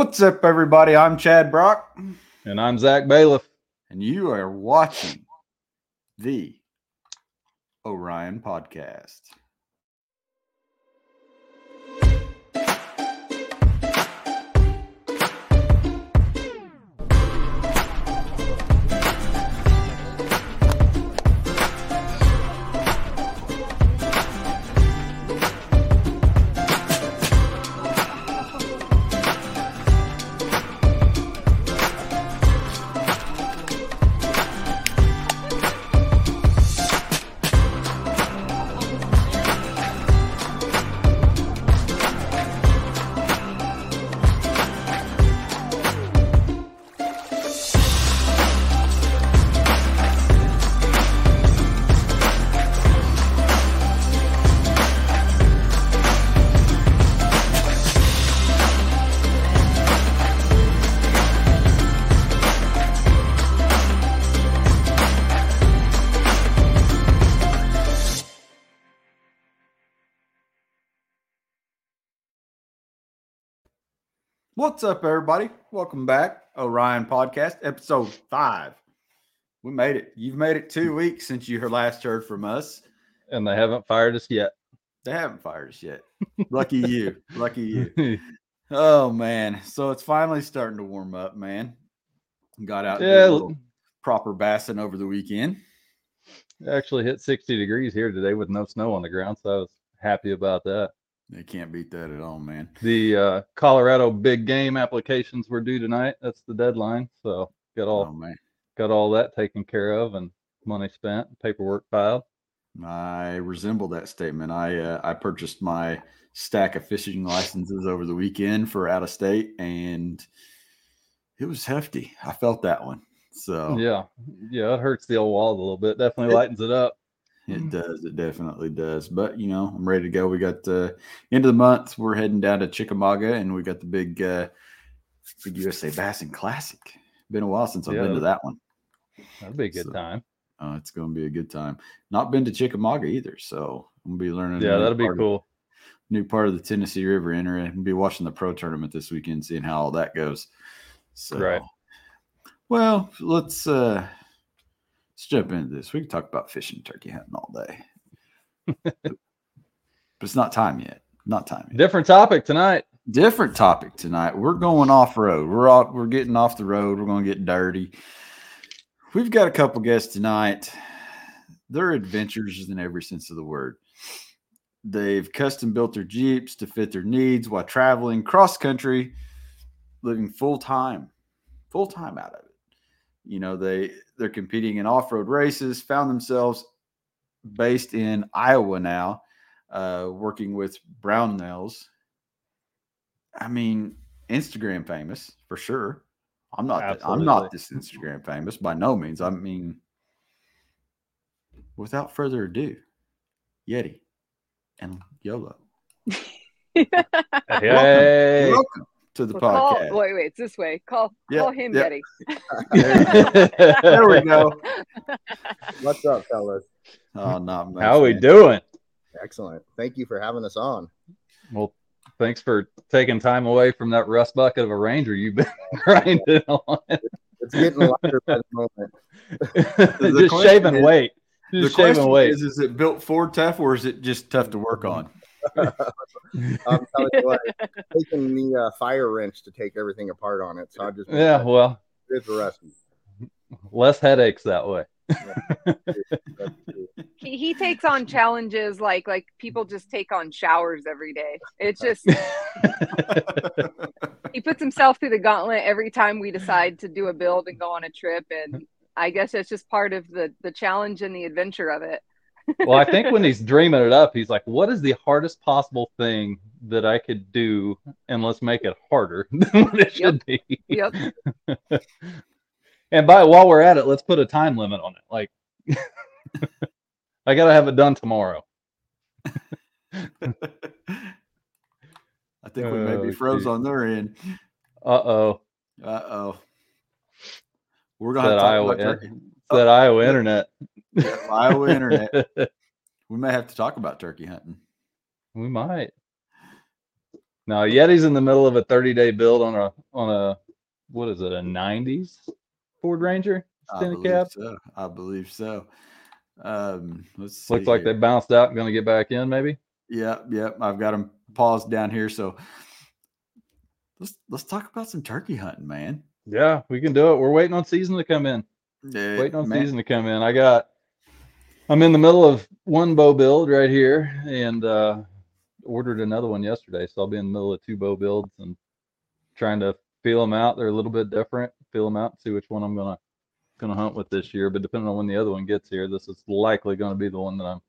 What's up, everybody? I'm Chad Brock, And I'm Zach Bailiff. and you are watching the Orion Podcast. What's up, everybody? Welcome back, Orion Podcast, episode five. We made it. You've made it two weeks since you last heard from us. And they haven't fired us yet. They haven't fired us yet. Lucky you. Lucky you. Oh man. So it's finally starting to warm up, man. Got out yeah, proper bassing over the weekend. actually hit 60 degrees here today with no snow on the ground. So I was happy about that. They can't beat that at all, man. The uh, Colorado big game applications were due tonight. That's the deadline. So got all Oh man. got all that taken care of and money spent, paperwork filed. I resemble that statement. I uh, I purchased my stack of fishing licenses over the weekend for out of state, and it was hefty. I felt that one. So Yeah. Yeah, it hurts the old walls a little bit. Definitely It- lightens it up. It does. It definitely does. But you know, I'm ready to go. We got the end of the month. We're heading down to Chickamauga, and we got the big uh, big USA Bassing Classic. Been a while since I've been to that one. That'd be a good So, time. Uh, it's going to be a good time. Not been to Chickamauga either, so I'm gonna be learning. Yeah, that'd be part of- cool. new part of the Tennessee River entering and be watching the pro tournament this weekend, seeing how all that goes. So, Right. Well, let's uh let's jump into this. We can talk about fishing turkey hunting all day, but it's not time yet. Not time yet. Different topic tonight. Different topic tonight. We're going off road. We're off, we're getting off the road. We're going to get dirty. We've got a couple guests tonight. They're adventurers in every sense of the word. They've custom built their Jeeps to fit their needs while traveling cross country, living full time, full time out of it. You know, they they're competing in off-road races, found themselves based in Iowa now, uh, working with Brown Brownells. I mean, Instagram famous for sure. I'm not. th- I'm not this Instagram famous by no means. I mean, without further ado, Yeti and YOLO. Hey. Welcome to the Well, call, podcast. wait, wait, it's this way. Call Yeah, call him yeah. Yeti. There we go. What's up, fellas? Oh, not much. How we man. doing? Excellent. Thank you for having us on. Well, thanks for taking time away from that rust bucket of a ranger you've been grinding on. It's getting lighter by the moment. just shaving is- weight. The Just question weight. is: Is it built for tough, or is it just tough to work on? I'm telling you what, taking the uh, fire wrench to take everything apart on it. So I just yeah, well, it's rusty. less headaches that way. he, he takes on challenges like like people just take on showers every day. It's just he puts himself through the gauntlet every time we decide to do a build and go on a trip and I guess it's just part of the the challenge and the adventure of it. Well, I think when he's dreaming it up, he's like, "What is the hardest possible thing that I could do, and let's make it harder than what it should be." Yep. And by while we're at it, let's put a time limit on it. Like, I gotta have it done tomorrow. I think we may be Oh, froze geez. on their end. Uh oh, Uh oh. We're gonna that talk Iowa, about turkey. that Iowa internet. Iowa internet. We may have to talk about turkey hunting. we might. No, Yeti's in the middle of a 30 day build on a on a what is it a 90s Ford Ranger I extended believe cab. so. I believe so. Um, let's see. Looks like here. they bounced out going to get back in maybe. Yep, yep. I've got them paused down here. So let's let's talk about some turkey hunting, man. Yeah, we can do it. We're waiting on season to come in. Yeah, waiting on man. season to come in. I got I'm in the middle of one bow build right here and uh ordered another one yesterday. So I'll be in the middle of two bow builds and trying to feel them out. They're a little bit different. Feel them out, see which one I'm gonna gonna hunt with this year. But depending on when the other one gets here, this is likely gonna be the one that I'm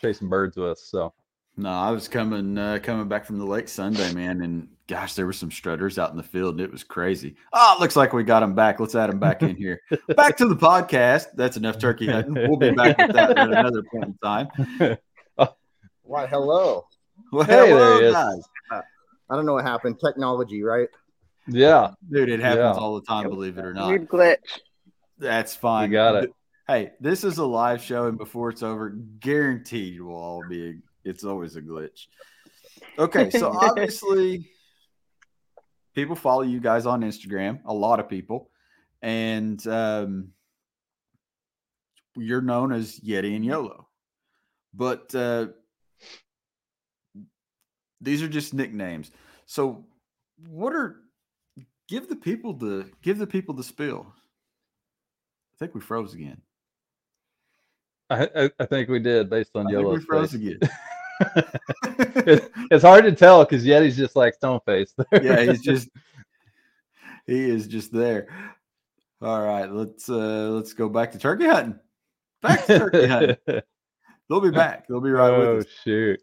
chasing birds with. So No, I was coming uh, coming back from the lake Sunday, man, and gosh, there were some strutters out in the field, and it was crazy. Oh, it looks like we got them back. Let's add them back in here. back to the podcast. That's enough turkey hunting. We'll be back with that at another point in time. Why, hello. Well, Hey, there hello, he is. guys. I don't know what happened. Technology, right? yeah, dude. It happens Yeah. all the time. Believe it or not. Weird glitch. That's fine. You got it. Hey, this is a live show, and before it's over, guaranteed you will all be. It's always a glitch. Okay, so obviously, people follow you guys on Instagram. A lot of people, and um, you're known as Yeti and YOLO, but uh, these are just nicknames. So, what are give the people the give the people the spill? I think we froze again. I, I, I think we did based on I think we froze face. again. It- it's hard to tell because Yeti's just like stone faced. yeah, he's just he is just there. All right, let's uh let's go back to turkey hunting. Back to turkey hunting. They'll be back. They'll be right oh with us. Oh shoot!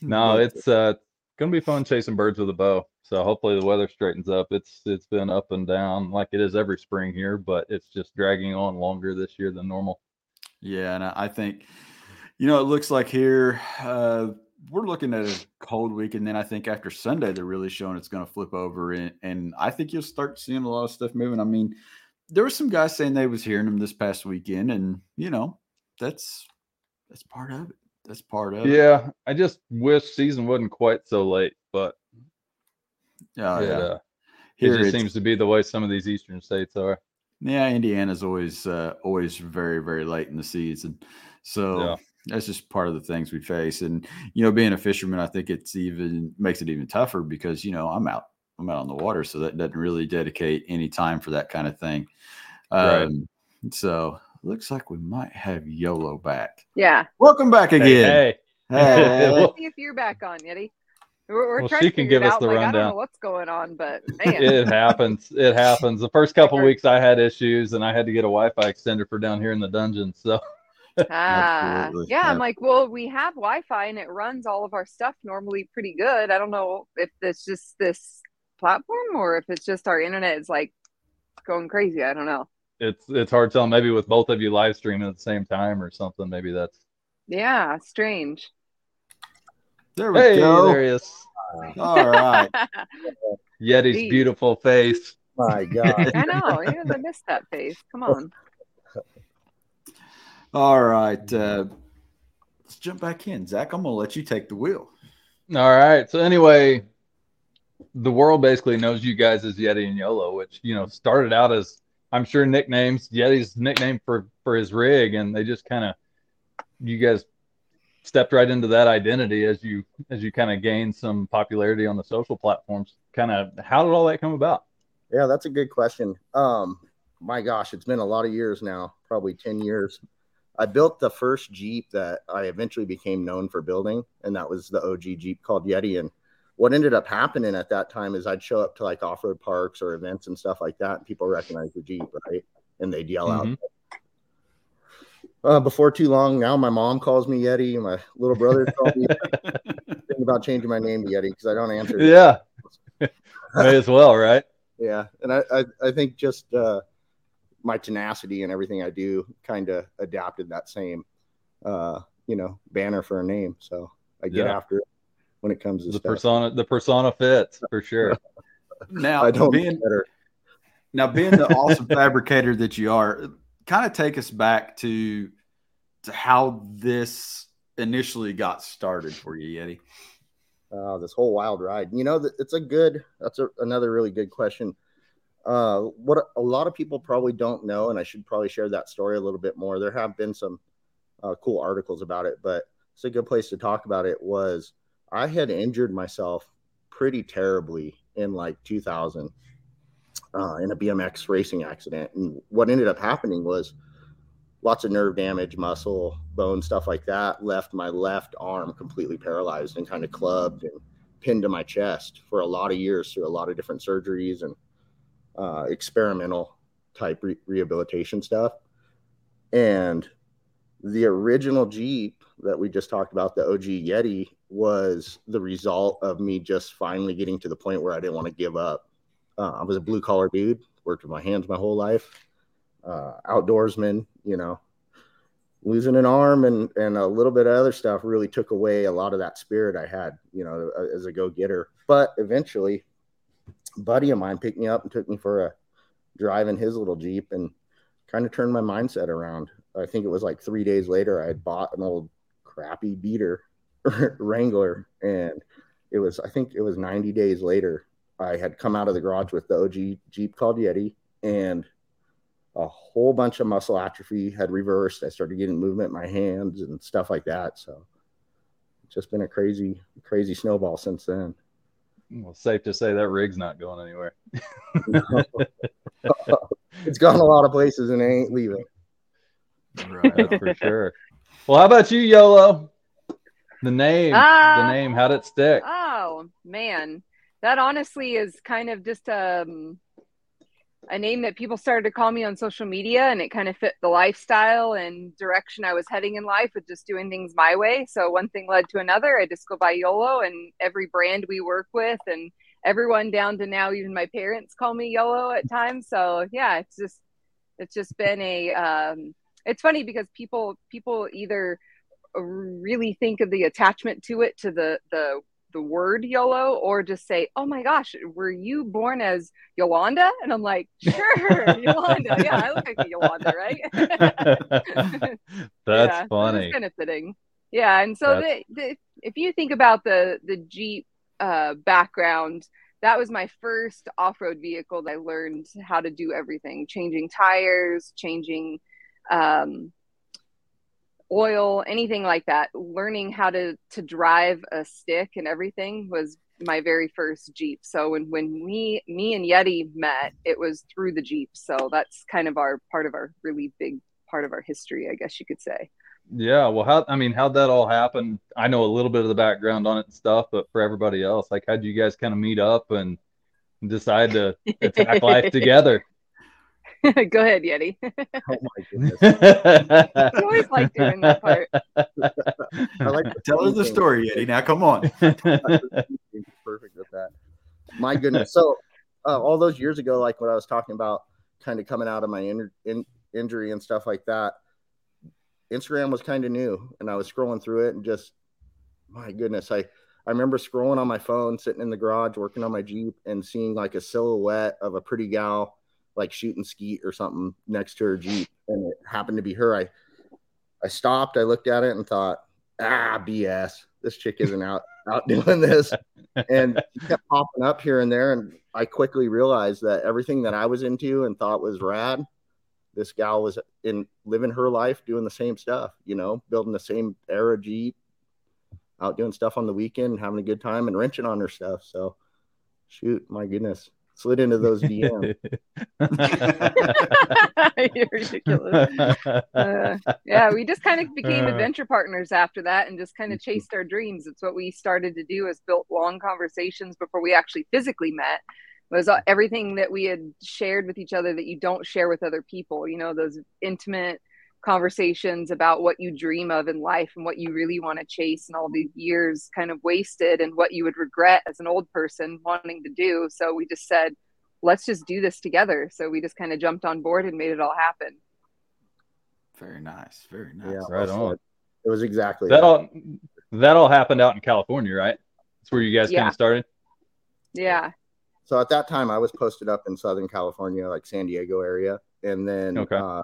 No, it's uh gonna be fun chasing birds with a bow. So hopefully the weather straightens up. It's it's been up and down like it is every spring here, but it's just dragging on longer this year than normal. yeah, and I think you know it looks like here uh we're looking at a cold week, and then I think after Sunday they're really showing it's going to flip over, and, and I think you'll start seeing a lot of stuff moving. I mean, there were some guys saying they was hearing them this past weekend, and you know that's that's part of it. That's part of it. Yeah, I just wish season wasn't quite so late, but Oh, it, yeah. uh, it Here just seems to be the way some of these eastern states are. Yeah, Indiana's always uh, always very very late in the season, so Yeah. That's just part of the things we face. And you know, being a fisherman, I think it's even makes it even tougher because you know I'm out I'm out on the water, so that doesn't really dedicate any time for that kind of thing. Right. Um, So looks like we might have YOLO back. Yeah. Welcome back again. Hey, Hey. Well, See if you're back on, Yeti. We're, we're Well, trying she to can give us out. the like, I don't rundown. know what's going on, but man, it happens. It happens. The first couple weeks I had issues and I had to get a Wi-Fi extender for down here in the dungeon. So ah, Absolutely. yeah. I'm like, well, we have Wi-Fi and it runs all of our stuff normally pretty good. I don't know if it's just this platform or if it's just our internet is like going crazy. I don't know. it's it's hard to tell. Maybe with both of you live streaming at the same time or something. Maybe that's. Yeah, strange. There we Hey, go. there he is. All right. Yeti's Jeez. beautiful face. My God. I know. Yeah, I missed that face. Come on. All right. Uh, let's jump back in. Zach, I'm going to let you take the wheel. All right. So anyway, the world basically knows you guys as Yeti and YOLO, which you know started out as I'm sure nicknames. Yeti's nickname for for his rig, and they just kind of you guys stepped right into that identity as you as you kind of gained some popularity on the social platforms. Kind of how did all that come about? Yeah, that's a good question. Um, my gosh, it's been a lot of years now, probably 10 years. I built the first Jeep that I eventually became known for building, and that was the OG Jeep called Yeti. And what ended up happening at that time is I'd show up to like off road parks or events and stuff like that, and people recognize the Jeep, right? And they'd yell Mhm. out. Uh, before too long, now my mom calls me Yeti. My little brother called me. thinking about changing my name to Yeti because I don't answer. Yeah, may as well, right? Yeah, and I I, I think just uh, my tenacity and everything I do kind of adapted that same uh, you know banner for a name. So I get Yeah. after it when it comes to The stuff. persona, the persona fits for sure. Now, I don't being, better. now being the awesome fabricator that you are, kind of take us back to to how this initially got started for you, Yeti. uh, this whole wild ride. You know, it's a good. That's a, another really good question. Uh, what a lot of people probably don't know, and I should probably share that story a little bit more. There have been some uh, cool articles about it, but it's a good place to talk about it. Was I had injured myself pretty terribly in like 2000 uh, in a BMX racing accident, and what ended up happening was lots of nerve damage, muscle, bone, stuff like that, left my left arm completely paralyzed and kind of clubbed and pinned to my chest for a lot of years through a lot of different surgeries and uh, experimental type re- rehabilitation stuff. And the original Jeep that we just talked about, the OG Yeti, was the result of me just finally getting to the point where I didn't want to give up. Uh, I was a blue collar dude, worked with my hands my whole life uh, outdoorsman, you know, losing an arm and, and a little bit of other stuff really took away a lot of that spirit I had, you know, as a go getter. But eventually, buddy of mine picked me up and took me for a drive in his little Jeep and kind of turned my mindset around. I think it was like three days later, I had bought an old crappy beater Wrangler. And it was, I think it was 90 days later, I had come out of the garage with the OG Jeep called Yeti. And a whole bunch of muscle atrophy had reversed. I started getting movement in my hands and stuff like that. So it's just been a crazy, crazy snowball since then. Well, safe to say that rig's not going anywhere. it's gone a lot of places and it ain't leaving. Right, that's for sure. Well, how about you, YOLO? The name, uh, the name, how'd it stick? Oh man, that honestly is kind of just um a name that people started to call me on social media and it kind of fit the lifestyle and direction I was heading in life with just doing things my way. So one thing led to another. I just go by YOLO and every brand we work with and everyone down to now even my parents call me YOLO at times. So yeah, it's just it's just been a um it's funny because people people either really think of the attachment to it to the the the word YOLO or just say, "Oh my gosh, were you born as Yolanda?" And I'm like, "Sure, Yolanda. Yeah, I look like a Yolanda, right?" That's yeah, funny. Kind of fitting. Yeah, and so the, the, if you think about the the Jeep uh, background, that was my first off road vehicle that I learned how to do everything: changing tires, changing um, oil, anything like that. Learning how to to drive a stick and everything was my very first Jeep. So when when we me and Yeti met, it was through the Jeep. So that's kind of our part of our really big part of our history, I guess you could say. Yeah, well, how I mean, how'd that all happen? I know a little bit of the background on it and stuff, but for everybody else, like, how'd you guys kind of meet up and decide to attack life together? Go ahead, Yeti. oh my goodness. I always like doing that part. I like Tell us the story, Yeti. Now, come on. Perfect with that. My goodness. So, uh, all those years ago, like what I was talking about, kind of coming out of my in, in, injury and stuff like that, Instagram was kind of new, and I was scrolling through it and just, my goodness, I. I remember scrolling on my phone, sitting in the garage, working on my Jeep, and seeing like a silhouette of a pretty gal like shooting skeet or something next to her Jeep. And it happened to be her. I I stopped, I looked at it and thought, ah, BS. This chick isn't out out doing this. And kept popping up here and there. And I quickly realized that everything that I was into and thought was rad, this gal was in living her life doing the same stuff, you know, building the same era Jeep, out doing stuff on the weekend, having a good time and wrenching on her stuff. So shoot, my goodness slid into those DMs. You're ridiculous. Uh, yeah, we just kind of became uh. adventure partners after that and just kind of mm-hmm. chased our dreams. It's what we started to do is built long conversations before we actually physically met was everything that we had shared with each other that you don't share with other people you know those intimate conversations about what you dream of in life and what you really want to chase and all these years kind of wasted and what you would regret as an old person wanting to do. So we just said, let's just do this together. So we just kind of jumped on board and made it all happen. Very nice. Very nice. Yeah, right on. It was exactly that, that all that all happened out in California, right? That's where you guys yeah. kind of started. Yeah. So at that time I was posted up in Southern California, like San Diego area. And then okay. uh,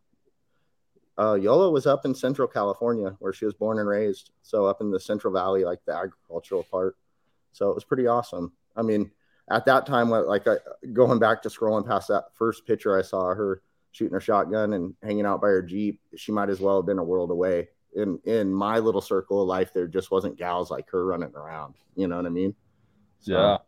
uh, YOLO was up in Central California where she was born and raised. So up in the Central Valley, like the agricultural part. So it was pretty awesome. I mean, at that time, like I, going back to scrolling past that first picture I saw her shooting her shotgun and hanging out by her Jeep, she might as well have been a world away. In in my little circle of life, there just wasn't gals like her running around. You know what I mean? So, yeah.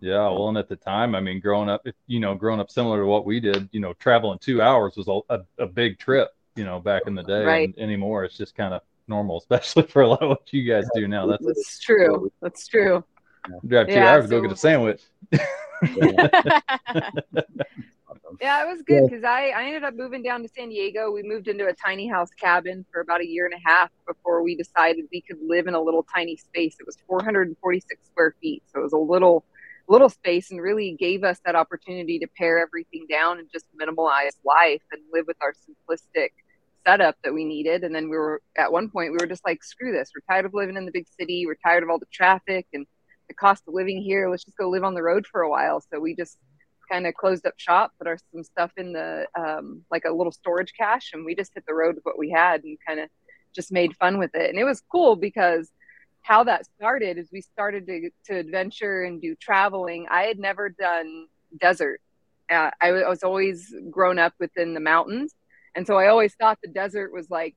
Yeah, well, and at the time, I mean, growing up, you know, growing up similar to what we did, you know, traveling two hours was a, a, a big trip, you know, back in the day. Right. And anymore, it's just kind of normal, especially for a lot of what you guys do now. That's, That's true. That's true. Drive two yeah, hours, so... go get a sandwich. yeah, it was good because I, I ended up moving down to San Diego. We moved into a tiny house cabin for about a year and a half before we decided we could live in a little tiny space. It was 446 square feet, so it was a little little space and really gave us that opportunity to pare everything down and just minimalize life and live with our simplistic setup that we needed. And then we were at one point we were just like, screw this. We're tired of living in the big city. We're tired of all the traffic and the cost of living here. Let's just go live on the road for a while. So we just kind of closed up shop, put our some stuff in the um, like a little storage cache, and we just hit the road with what we had and kind of just made fun with it. And it was cool because how that started is we started to, to adventure and do traveling. I had never done desert. Uh, I, I was always grown up within the mountains. And so I always thought the desert was like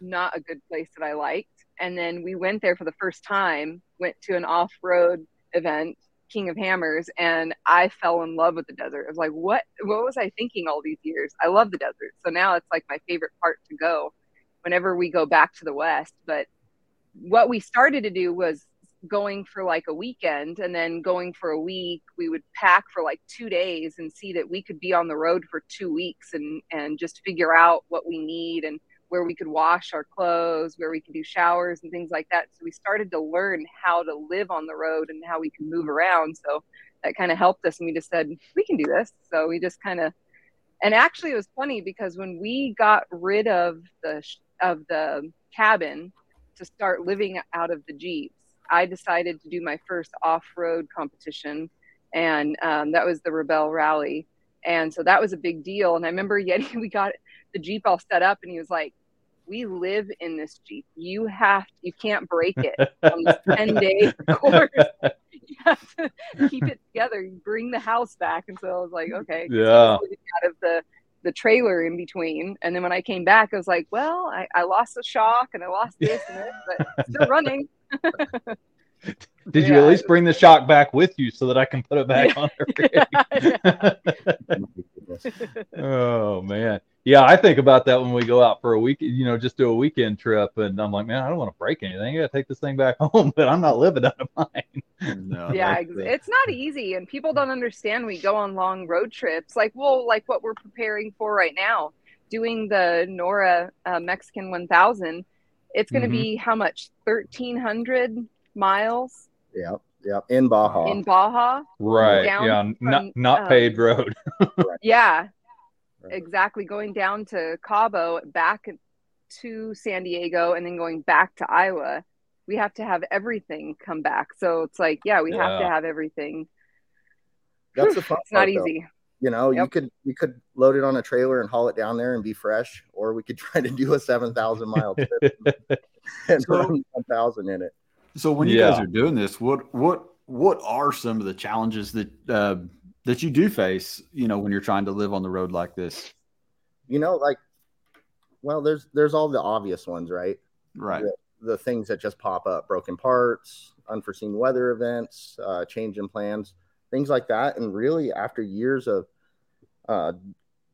not a good place that I liked. And then we went there for the first time, went to an off road event King of Hammers, and I fell in love with the desert. I was like, what what was I thinking all these years? I love the desert. So now it's like my favorite part to go whenever we go back to the West. But what we started to do was going for like a weekend and then going for a week we would pack for like two days and see that we could be on the road for two weeks and and just figure out what we need and where we could wash our clothes, where we could do showers and things like that. So we started to learn how to live on the road and how we can move around. So that kind of helped us. And we just said, we can do this. So we just kind of, and actually it was funny because when we got rid of the, of the cabin to start living out of the Jeeps, I decided to do my first off-road competition. And um, that was the Rebelle Rally. And so that was a big deal. And I remember Yeti, we got the Jeep all set up and he was like, we live in this Jeep. You have to, you can't break it on this 10 day course. You have to keep it together. You bring the house back. And so I was like, okay, yeah. Out of the the trailer in between. And then when I came back, I was like, well, I, I lost the shock and I lost this and this, but still running. Did yeah. you at least bring the shock back with you so that I can put it back yeah. on there? oh man. Yeah, I think about that when we go out for a week, you know, just do a weekend trip and I'm like, man, I don't want to break anything. I gotta take this thing back home, but I'm not living out of mine. No, yeah, it's not easy and people don't understand we go on long road trips. Like, well, like what we're preparing for right now, doing the NORRA uh, Mexican 1000, it's going to mm-hmm. be how much? 1300 miles. Yeah, yeah, in Baja. In Baja. Right. Yeah, from, not not um, paved road. yeah, right. exactly. Going down to Cabo, back to San Diego, and then going back to Iowa. We have to have everything come back. So it's like, yeah, we yeah. have to have everything. That's the fun. it's not easy. Though. You know, yep. you could you could load it on a trailer and haul it down there and be fresh, or we could try to do a seven thousand mile trip and put one thousand in it. So when you yeah. guys are doing this, what what what are some of the challenges that uh, that you do face? You know, when you're trying to live on the road like this. You know, like, well, there's there's all the obvious ones, right? Right. The, the things that just pop up: broken parts, unforeseen weather events, uh, change in plans, things like that. And really, after years of uh,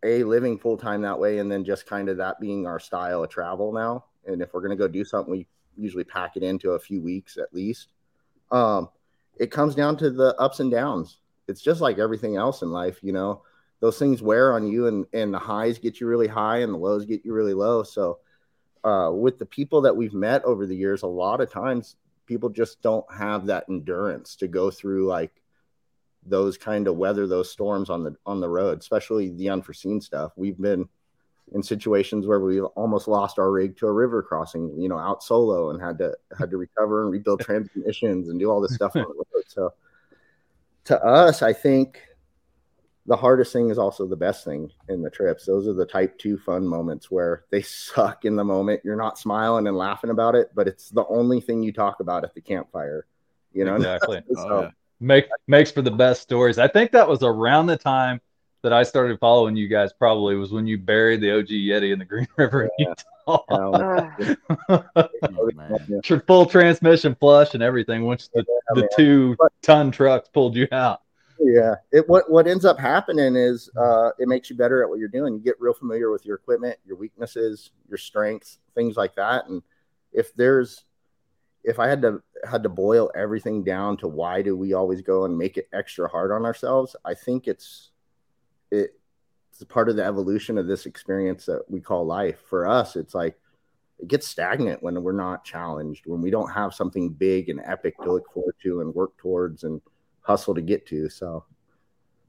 a living full time that way, and then just kind of that being our style of travel now. And if we're gonna go do something, we usually pack it into a few weeks at least. Um, it comes down to the ups and downs. It's just like everything else in life, you know. Those things wear on you, and and the highs get you really high, and the lows get you really low. So, uh, with the people that we've met over the years, a lot of times people just don't have that endurance to go through like those kind of weather those storms on the on the road, especially the unforeseen stuff. We've been in situations where we've almost lost our rig to a river crossing, you know, out solo and had to had to recover and rebuild transmissions and do all this stuff on the road. So to us, I think the hardest thing is also the best thing in the trips. Those are the type two fun moments where they suck in the moment. You're not smiling and laughing about it, but it's the only thing you talk about at the campfire. You know, exactly. Oh, yeah. Make makes for the best stories. I think that was around the time that I started following you guys. Probably was when you buried the OG Yeti in the Green River in Yeah. Utah. Oh, man. Full transmission flush and everything. Once the, the two ton trucks pulled you out. Yeah. It what what ends up happening is uh it makes you better at what you're doing. You get real familiar with your equipment, your weaknesses, your strengths, things like that. And if there's if I had to had to boil everything down to why do we always go and make it extra hard on ourselves, I think it's it it's part of the evolution of this experience that we call life. For us, it's like it gets stagnant when we're not challenged, when we don't have something big and epic to look forward to and work towards and hustle to get to. So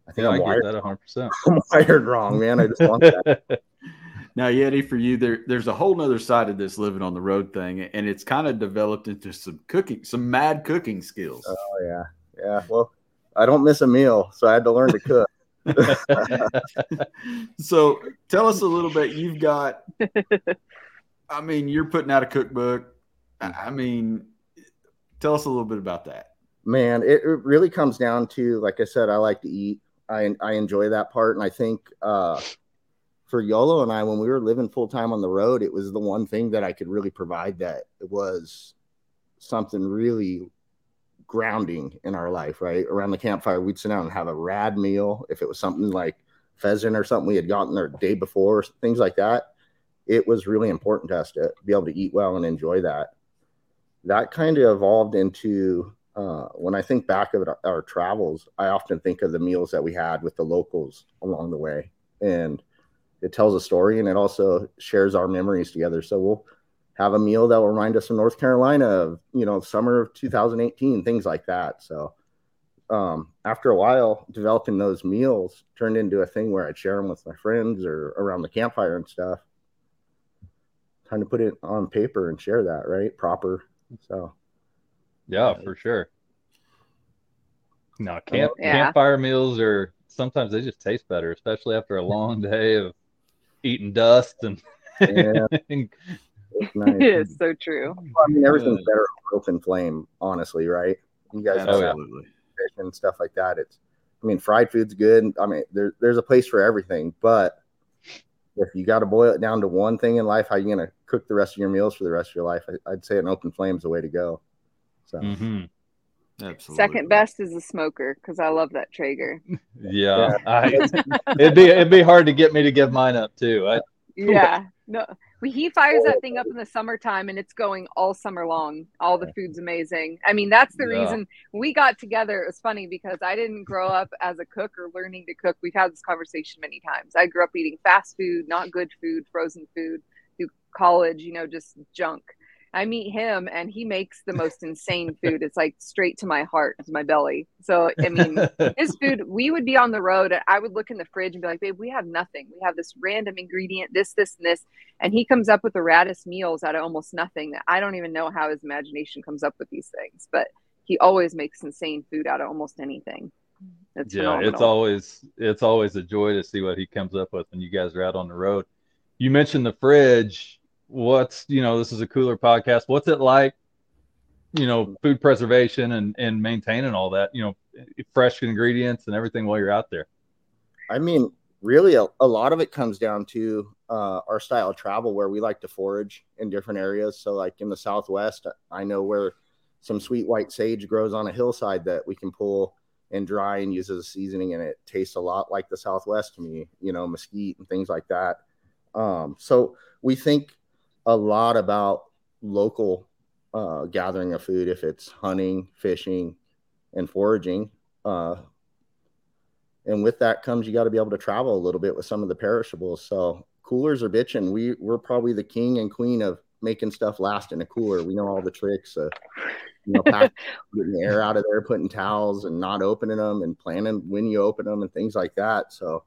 I think Yeah, I I'm, get wired, that 100. percent I'm wired wrong, man. I just want that. Now, Yeti, for you, there there's a whole nother side of this living on the road thing, and it's kind of developed into some cooking, some mad cooking skills. Oh yeah, yeah. Well, I don't miss a meal, so I had to learn to cook. so tell us a little bit. You've got, I mean, you're putting out a cookbook. I mean, tell us a little bit about that. Man, it, it really comes down to, like I said, I like to eat. I I enjoy that part, and I think uh, for Yolo and I, when we were living full time on the road, it was the one thing that I could really provide that was something really grounding in our life. Right around the campfire, we'd sit down and have a rad meal. If it was something like pheasant or something we had gotten the day before, things like that, it was really important to us to be able to eat well and enjoy that. That kind of evolved into uh, when I think back of our travels, I often think of the meals that we had with the locals along the way, and it tells a story and it also shares our memories together. So we'll have a meal that will remind us of North Carolina, of you know, summer of 2018, things like that. So um, after a while, developing those meals turned into a thing where I'd share them with my friends or around the campfire and stuff. Trying to put it on paper and share that, right? Proper. So Yeah, for sure. No, camp Yeah. campfire meals are sometimes they just taste better, especially after a long day of eating dust and, Yeah. and it's nice. It is so true. I mean, everything's better over open flame, honestly, right? You guys know. Absolutely. fish and stuff like that. It's, I mean, fried food's good. I mean, there, there's a place for everything, but if you got to boil it down to one thing in life, how you gonna cook the rest of your meals for the rest of your life? I, I'd say an open flame is the way to go. So Mhm. Absolutely. Second best is a smoker because I love that Traeger. yeah, I, it'd be it'd be hard to get me to give mine up too. I, Yeah. No, we, he fires that thing up in the summertime and it's going all summer long. All the food's amazing. I mean, that's the Yeah. reason we got together. It was funny because I didn't grow up as a cook or learning to cook. We've had this conversation many times. I grew up eating fast food, not good food, frozen food through college, you know, just junk. I meet him and he makes the most insane food. It's like straight to my heart, to my belly. So, I mean, his food we would be on the road and i would look in the fridge and be like babe we have nothing we have this random ingredient this this and this and he comes up with the raddest meals out of almost nothing that i don't even know how his imagination comes up with these things but he always makes insane food out of almost anything it's yeah, phenomenal. it's always it's always a joy to see what he comes up with when you guys are out on the road. You mentioned the fridge. What's you know this is a cooler podcast. What's it like? You know, food preservation and and maintaining all that. You know, fresh ingredients and everything while you're out there. I mean, really, a, a lot of it comes down to uh, our style of travel, where we like to forage in different areas. So, like in the Southwest, I know where some sweet white sage grows on a hillside that we can pull and dry and use as a seasoning, and it tastes a lot like the Southwest to me. You know, mesquite and things like that. Um, so we think a lot about local uh, gathering of food, if it's hunting, fishing, and foraging. Uh, and with that comes you got to be able to travel a little bit with some of the perishables. So coolers are bitching. We we're probably the king and queen of making stuff last in a cooler. We know all the tricks. Uh, you know, pack, getting the air out of there, putting towels and not opening them, and planning when you open them and things like that. So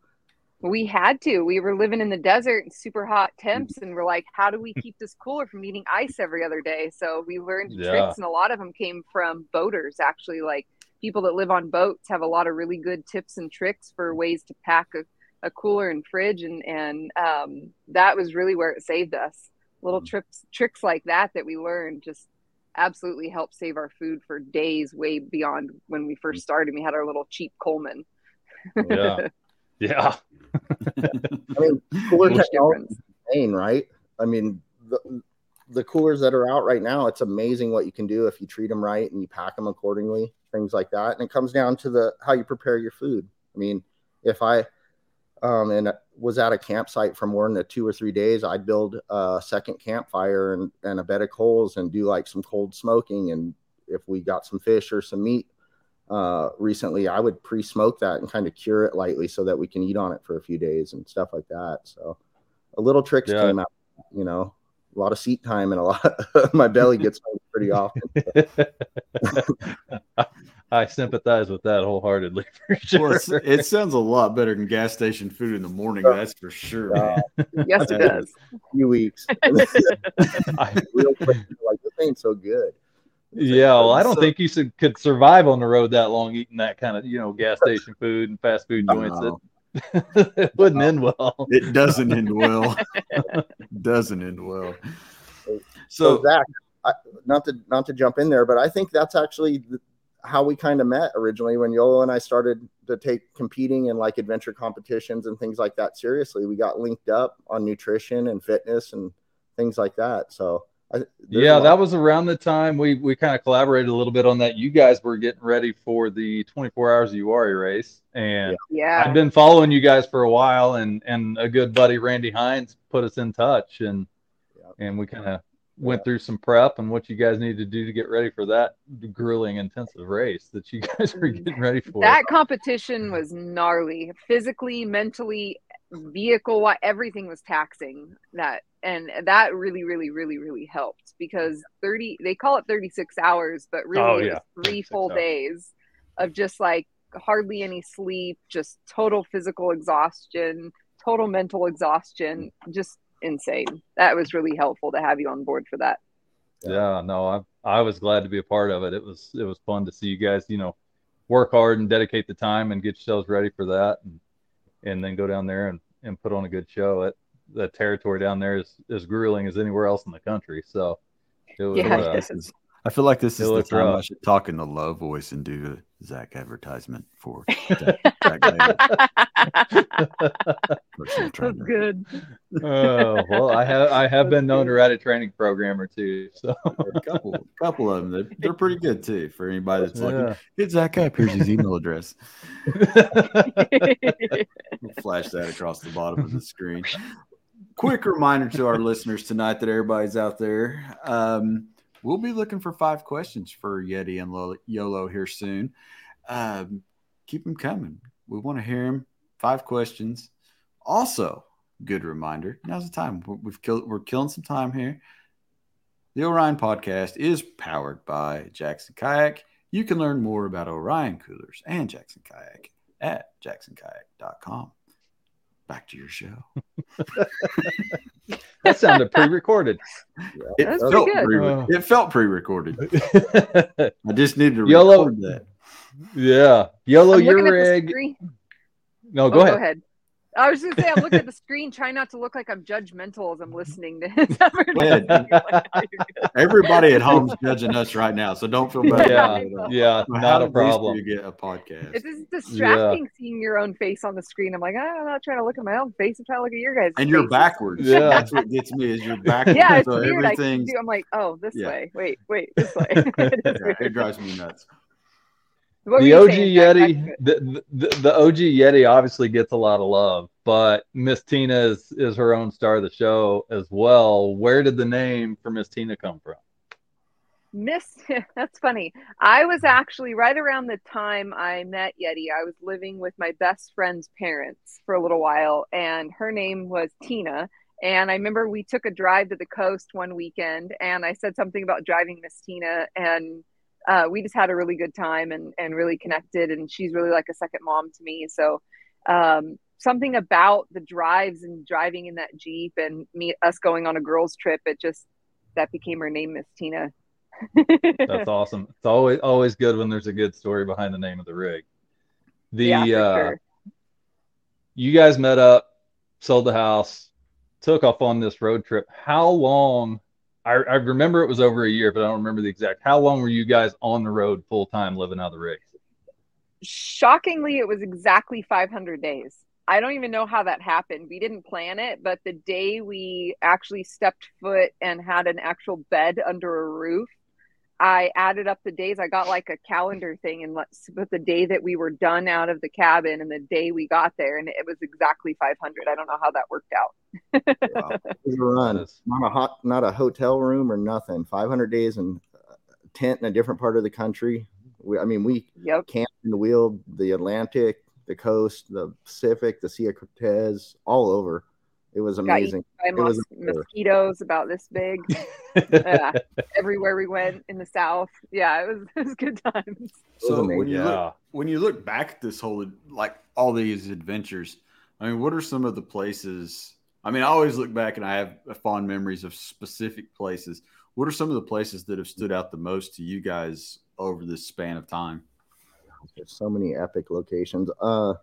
we had to we were living in the desert and super hot mm-hmm. temps and we're like how do we keep this cooler from eating ice every other day so we learned Yeah. tricks and a lot of them came from boaters actually like people that live on boats have a lot of really good tips and tricks for ways to pack a, a cooler and fridge and and um, that was really where it saved us little mm-hmm. trips tricks like that that we learned just absolutely helped save our food for days way beyond when we first mm-hmm. started. We had our little cheap Coleman. Oh, yeah. Yeah. I mean, cooler Huge technology is insane, right? I mean, the, the coolers that are out right now, it's amazing what you can do if you treat them right and you pack them accordingly, things like that. And it comes down to the how you prepare your food. I mean, if I um, and was at a campsite for more than two or three days, I'd build a second campfire and, and a bed of coals and do like some cold smoking. And if we got some fish or some meat uh, recently, I would pre-smoke that and kind of cure it lightly so that we can eat on it for a few days and stuff like that. So a little tricks Yeah. came out, you know, a lot of seat time and a lot my belly gets pretty often. I sympathize with that wholeheartedly for sure. it's, it sounds a lot better than gas station food in the morning. That's for sure. Uh. Yes, it does. A few weeks. I- Real quick, like this ain't so good. Yeah, well, I don't So- think you should, could survive on the road that long eating that kind of, you know, gas station food and fast food joints. It, it wouldn't end well. it doesn't end well. doesn't end well. So So Zach, I, not to not to jump in there, but I think that's actually th- how we kind of met originally when Yolo and I started to take competing in like adventure competitions and things like that seriously. We got linked up on nutrition and fitness and things like that. So I, there's Yeah, that was around the time we we kind of collaborated a little bit on that. You guys were getting ready for the 24 hours of Uari race, and Yeah. I've been following you guys for a while, and and a good buddy Randy Hines put us in touch, and Yeah. and we kind of went through some prep and what you guys need to do to get ready for that grueling, intensive race that you guys were getting ready for. that competition was gnarly physically mentally vehicle everything was taxing that and that really really really really helped because 30 they call it 36 hours but really Oh, yeah. three full hours. days of just like hardly any sleep just total physical exhaustion total mental exhaustion just insane that was really helpful to have you on board for that yeah no i i was glad to be a part of it it was it was fun to see you guys you know work hard and dedicate the time and get yourselves ready for that and and then go down there and and put on a good show it the territory down there is as grueling as anywhere else in the country so it was Yeah. uh, this is, I feel like this is the looks time I should talk in the low voice and do a Zach advertisement for Zach, Zach that's good oh well i have i have been known to write a training program or two so A couple, couple of them. They're, they're pretty good too. For anybody that's looking, yeah. hit Zach up. Here's his email address. We'll flash that across the bottom of the screen. Quick reminder to our listeners tonight that everybody's out there. Um, we'll be looking for five questions for Yeti and Lo- YOLO here soon. Um, keep them coming. We want to hear them. Five questions. Also, good reminder. Now's the time. We- We've killed. We're killing some time here. The Orion podcast is powered by Jackson Kayak. You can learn more about Orion coolers and Jackson Kayak at jacksonkayak.com. Back to your show. that sounded pre-recorded It That's felt, good. pre- Oh. it felt pre-recorded. I just needed to YOLO- record that. yeah yellow I'm your looking at the rig screen. no Oh, go ahead I was just gonna say I'm looking at the screen, trying not to look like I'm judgmental as I'm listening to his ahead. Everybody at home's judging us right now, so don't feel bad. yeah yeah Well, not a problem You get a podcast. It's just distracting seeing your own face on the screen. I'm like, ah, I'm not trying to look at my own face. I'm trying to look at your guys. and you're backwards. Yeah. That's what gets me is you're backwards. Yeah, it's so weird. I everything's do. I'm like, oh, this Yeah. way. Wait, wait, this way. Yeah, it drives me nuts. What the OG? Yeti, the, the the OG Yeti obviously gets a lot of love, but Miss Tina is is her own star of the show as well. Where did the name for Miss Tina come from? Miss, that's funny. I was actually right around the time I met Yeti. I was living with my best friend's parents for a little while, and her name was Tina. And I remember we took a drive to the coast one weekend, and I said something about driving Miss Tina, and uh, we just had a really good time and and really connected. And she's really like a second mom to me. So um, something about the drives and driving in that jeep and me us going on a girls trip, it just that became her name, Miss Tina. That's awesome. It's always always good when there's a good story behind the name of the rig. The yeah, uh, sure. you guys met up, sold the house, took off on this road trip. How long I, I remember it was over a year, but I don't remember the exact. How long were you guys on the road full time living out of the rig? Shockingly, it was exactly 500 days. I don't even know how that happened. We didn't plan it, but the day we actually stepped foot and had an actual bed under a roof, I added up the days. I got like a calendar thing and let's put the day that we were done out of the cabin and the day we got there, and it was exactly 500. I don't know how that worked out. Wow. It was a run. Not a hot, not a hotel room or nothing. 500 days in a tent in a different part of the country. We, I mean, we Yep. camped and wheeled the Atlantic, the coast, the Pacific, the Sea of Cortez, all over. It was amazing. It mos- a blur. mosquitoes about this big. yeah. Everywhere we went in the south. Yeah, it was it was good times. was So when you Yeah. look when you look back at this whole like all these adventures, I mean, what are some of the places? I mean, I always look back and I have fond memories of specific places. What are some of the places that have stood out the most to you guys over this span of time? There's so many epic locations. Uh,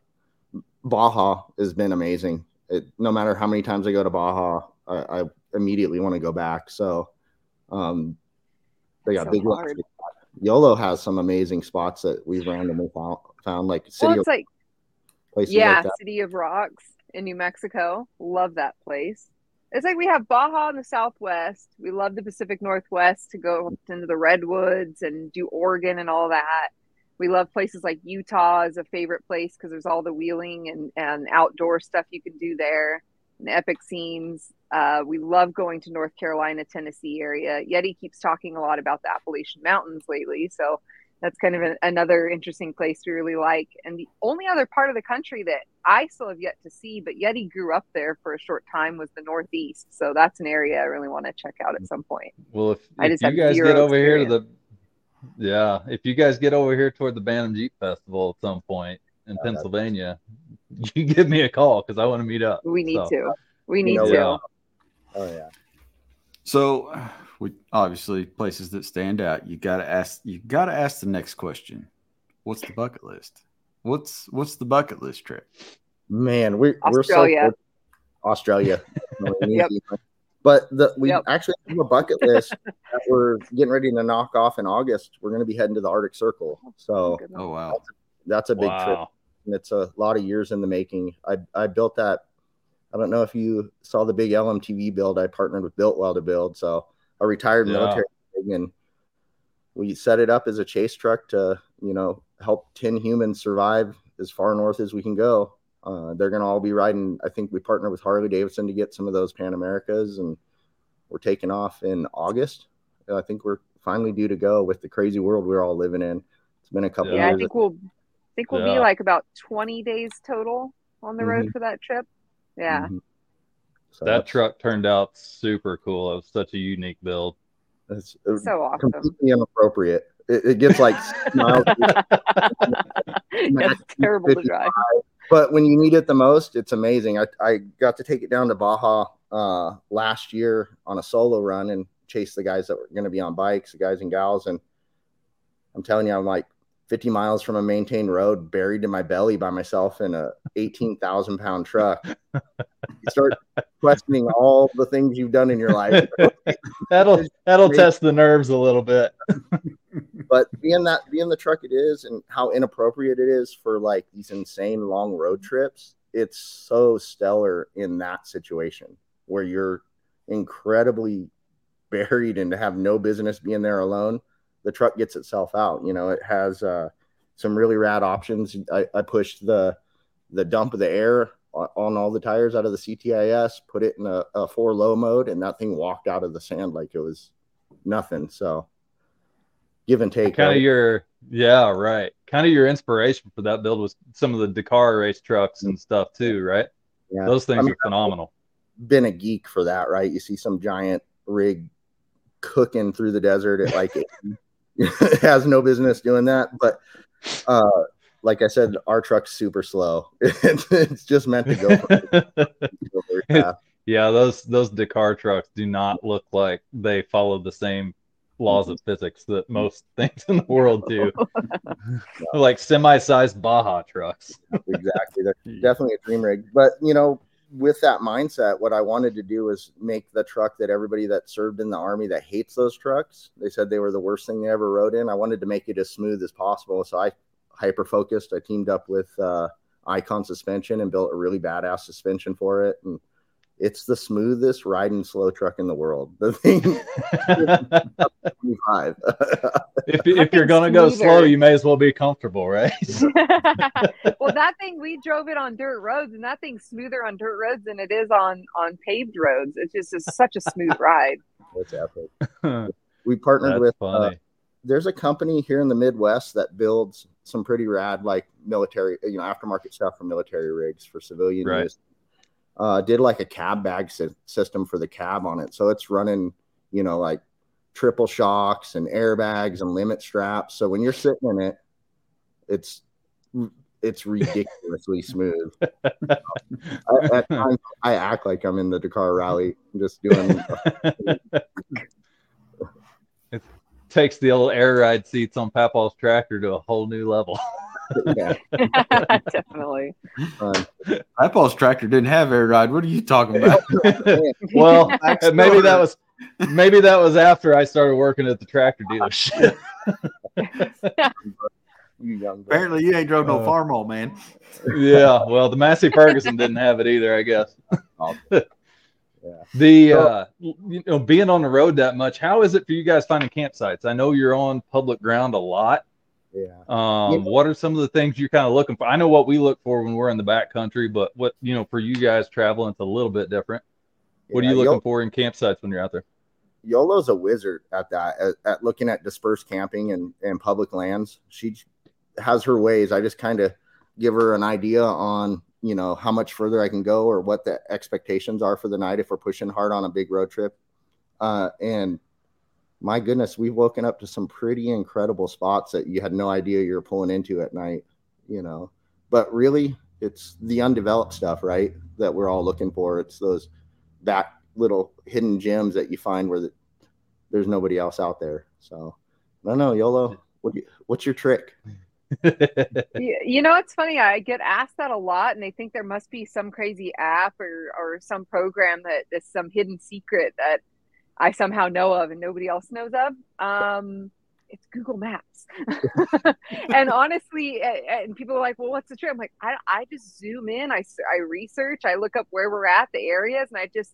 Baja has been amazing. It, no matter how many times I go to Baja, I, I immediately want to go back. So, um, they got So big hard. ones. Yolo has some amazing spots that we've randomly found, found like Well, city it's like places yeah, like. City of Rocks in New Mexico. Love that place. It's like we have Baja in the Southwest. We love the Pacific Northwest to go into the redwoods and do Oregon and all that. We love places like Utah is a favorite place because there's all the wheeling and, and outdoor stuff you can do there and epic scenes. Uh, we love going to North Carolina, Tennessee area. Yeti keeps talking a lot about the Appalachian Mountains lately. So that's kind of an, another interesting place we really like. And the only other part of the country that I still have yet to see, but Yeti grew up there for a short time, was the Northeast. So that's an area I really want to check out at some point. Well, if, I if just you have guys get over here to the, yeah, if you guys get over here toward the Bantam Jeep Festival at some point in that's- Pennsylvania, you give me a call because I want to meet up. We need So, to. We need know, to. Yeah. Oh yeah. So, we obviously places that stand out. You got to ask. You got to ask the next question. What's the bucket list? What's what's the bucket list trip? Man, we, we're so Australia. Australia. Yep. But the, we Yep. actually have a bucket list that we're getting ready to knock off in August. We're going to be heading to the Arctic Circle. Oh, so Good Oh one. wow! that's a big trip. And it's a lot of years in the making. I, I built that. I don't know if you saw the big LMTV build. I partnered with Builtwell to build. So a retired Yeah. military rig, and we set it up as a chase truck to, you know, help 10 humans survive as far north as we can go. Uh, they're going to all be riding. I think we partnered with Harley Davidson to get some of those Pan Americas, and we're taking off in August. I think we're finally due to go with the crazy world we're all living in. It's been a couple Yeah, I think we'll I think we'll be like about 20 days total on the road for that trip. Yeah. Mhm. So That truck turned out super cool. It was such a unique build. It's uh, So awesome. completely inappropriate. It, it gets like six miles, That's terrible to drive. But when you need it the most, it's amazing. I, I got to take it down to Baja uh, last year on a solo run and chase the guys that were going to be on bikes, the guys and gals. And I'm telling you, I'm like 50 miles from a maintained road, buried in my belly by myself in a 18,000 pound truck. You start questioning all the things you've done in your life. That'll that'll test the nerves a little bit. but being that being the truck it is and how inappropriate it is for like these insane long road trips it's so stellar in that situation where you're incredibly buried and to have no business being there alone the truck gets itself out you know it has uh, some really rad options I, I pushed the the dump of the air on, all the tires out of the ctis put it in a, a four low mode and that thing walked out of the sand like it was nothing so give and take kind of your yeah right kind of your inspiration for that build was some of the dakar race trucks and stuff too right Yeah. those things I mean, are phenomenal been a geek for that, right? You see some giant rig cooking through the desert. It like has no business doing that. But uh, like I said, our truck's super slow. it's just meant to go. go very fast. yeah those those dakar trucks do not look like they follow the same laws of physics that most things in the world do like semi-sized baja trucks exactly. They're definitely a dream rig. But you know, with that mindset, what I wanted to do was make the truck that everybody that served in the army that hates those trucks, they said they were the worst thing they ever rode in. I wanted to make it as smooth as possible. So I hyper focused. I teamed up with uh, Icon Suspension and built a really badass suspension for it. And it's the smoothest riding slow truck in the world. The thing, 25. if, if you're gonna go slow, you may as well be comfortable, right? well, that thing we drove it on dirt roads, and that thing's smoother on dirt roads than it is on on paved roads. It's just it's such a smooth ride. That's epic. We partnered That's with. funny. Uh, there's a company here in the Midwest that builds some pretty rad, like military, you know, aftermarket stuff for military rigs for civilian Right. use. Uh, did like a cab bag sy- system for the cab on it, so it's running, you know, like triple shocks and airbags and limit straps. So when you're sitting in it, it's it's ridiculously smooth. I, at times, I act like I'm in the Dakar Rally, just doing. it takes the old air ride seats on Papaw's tractor to a whole new level. yeah, Definitely. fun. Papa's tractor didn't have air ride. What are you talking about? well, maybe that was maybe that was after I started working at the tractor dealership. You young boy. Apparently, you ain't drove no Uh, Farmall, man. yeah, well, the Massey Ferguson didn't have it either, I guess. Yeah. The uh, you know, being on the road that much, how is it for you guys finding campsites? I know you're on public ground a lot. Yeah. Um, Yeah. what are some of the things you're kind of looking for? I know what we look for when we're in the back country, but what you know for you guys traveling, it's a little bit different. What Yeah, are you looking for in campsites when you're out there? Yolo's a wizard at that, at, at looking at dispersed camping and, and public lands. She has her ways. I just kind of give her an idea on, you know, how much further I can go or what the expectations are for the night if we're pushing hard on a big road trip. Uh, and my goodness, we've woken up to some pretty incredible spots that you had no idea you were pulling into at night, you know. But really, it's the undeveloped stuff, right? That we're all looking for. It's those that little hidden gems that you find where the, there's nobody else out there. So I don't know, YOLO. What you, what's your trick? You, you know, it's funny. I get asked that a lot, and they think there must be some crazy app or or some program that is some hidden secret that I somehow know of and nobody else knows of. Um, it's Google Maps. and honestly, and people are like, "Well, what's the trick?" I'm like, I, I just zoom in, I, I research, I look up where we're at, the areas, and I just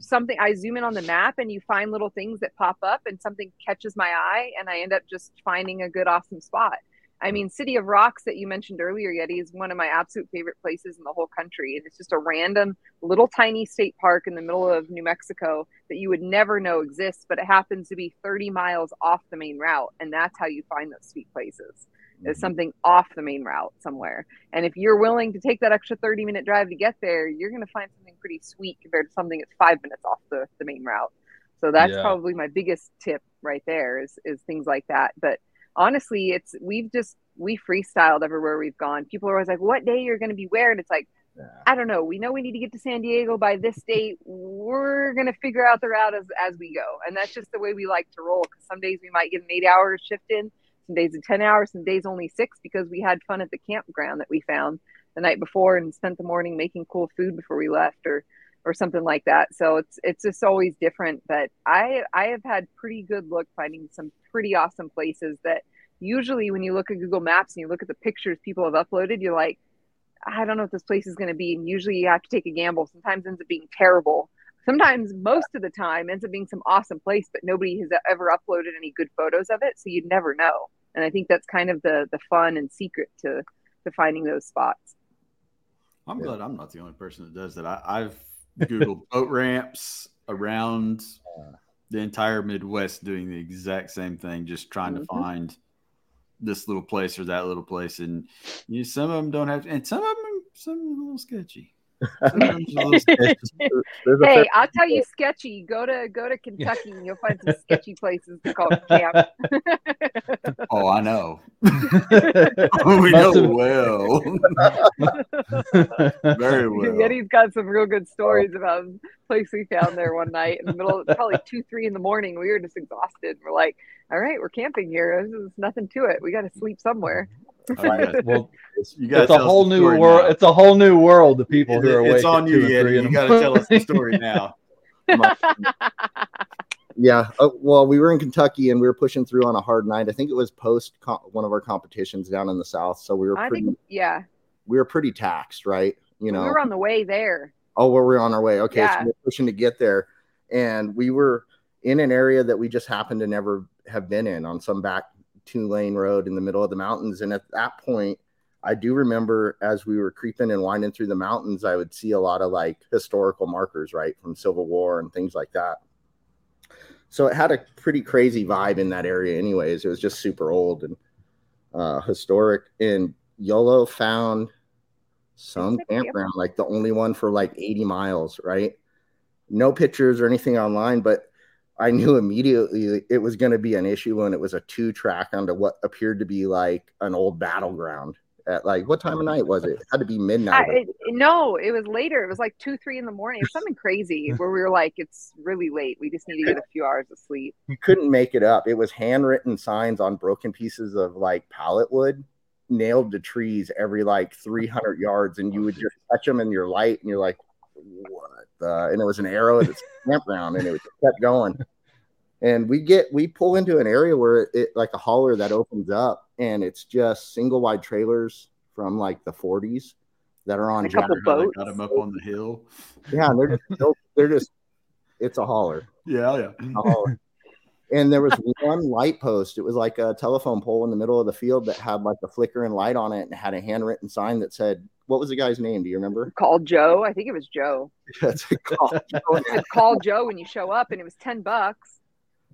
something I zoom in on the map, and you find little things that pop up, and something catches my eye, and I end up just finding a good, awesome spot. I mean, City of Rocks that you mentioned earlier, Yeti, is one of my absolute favorite places in the whole country. And it's just a random little tiny state park in the middle of New Mexico that you would never know exists, but it happens to be 30 miles off the main route. And that's how you find those sweet places. Is mm-hmm. something off the main route somewhere. And if you're willing to take that extra 30 minute drive to get there, you're going to find something pretty sweet compared to something that's five minutes off the, the main route. So that's Yeah. probably my biggest tip right there is, is things like that. But honestly, it's we've just we freestyled everywhere we've gone. People are always like, "What day you're going to be where?" And it's like, Yeah. I don't know. We know we need to get to San Diego by this date. We're going to figure out the route as as we go, and that's just the way we like to roll. Because some days we might get an eight hour shift in, some days a ten hours, some days only six because we had fun at the campground that we found the night before and spent the morning making cool food before we left, or or something like that. So it's it's just always different. But I I have had pretty good luck finding some pretty awesome places that usually when you look at Google Maps and you look at the pictures people have uploaded, you're like, I don't know what this place is going to be. And usually you have to take a gamble. Sometimes ends up being terrible. Sometimes, most of the time, ends up being some awesome place, but nobody has ever uploaded any good photos of it, so you'd never know. And I think that's kind of the the fun and secret to to finding those spots. I'm Yeah. glad I'm not the only person that does that. I, I've Googled boat ramps around the entire Midwest doing the exact same thing, just trying to Mhm. find this little place or that little place. And you know, some of them don't have, and some of them, some of them are a little sketchy. Some of them are a little sketchy. There's a Hey, I'll tell you, sketchy. Go to go to Kentucky and you'll find some sketchy places to call camp. Oh, I know. we know Must well. Very well. Yeti's got some real good oh. stories about a place we found there one night in the middle of probably two, three in the morning. We were just exhausted. We're like, all right, we're camping here. There's nothing to it. We got to sleep somewhere. Oh. Well, You got it's a whole new world. It's a whole new world. The people who are awake. It's on you, two Yeti. You got to tell us the story now. Yeah. Uh, well, we were in Kentucky and we were pushing through on a hard night. I think it was post co- one of our competitions down in the South. So we were I pretty, think, yeah, we were pretty taxed, right? You know, we were on the way there. oh, well, we're on our way. Okay. Yeah. So we're pushing to get there. And we were in an area that we just happened to never have been in on some back two lane road in the middle of the mountains. And at that point, I do remember as we were creeping and winding through the mountains, I would see a lot of like historical markers, right, from Civil War and things like that. So it had a pretty crazy vibe in that area, anyways. It was just super old and uh, historic. And YOLO found some It's a camp- campground, like the only one for like 80 miles, right? No pictures or anything online, but I knew immediately it was going to be an issue when it was a two track onto what appeared to be like an old battleground. At like what time of night was it? It had to be I, midnight. it, no, it was later. It was like two, three in the morning. It was something crazy where we were like, it's really late. We just need to get a few hours of sleep. you couldn't make it up. It was handwritten signs on broken pieces of like pallet wood nailed to trees every like 300 yards, and you would just touch them in your light, and you're like, what? The? And it was an arrow at its campground, and it kept going. And we get we pull into an area where it, it like a holler that opens up, and it's just single wide trailers from like the 40s that are on A couple boats. Got him up on the hill. Yeah, and they're just, they're just it's a holler. Yeah, yeah. Oh. and there was one light post. It was like a telephone pole in the middle of the field that had like a flickering light on it and had a handwritten sign that said, "What was the guy's name? Do you remember?" Called Joe. I think it was Joe. That's a call. It said, call Joe when you show up, and it was 10 bucks.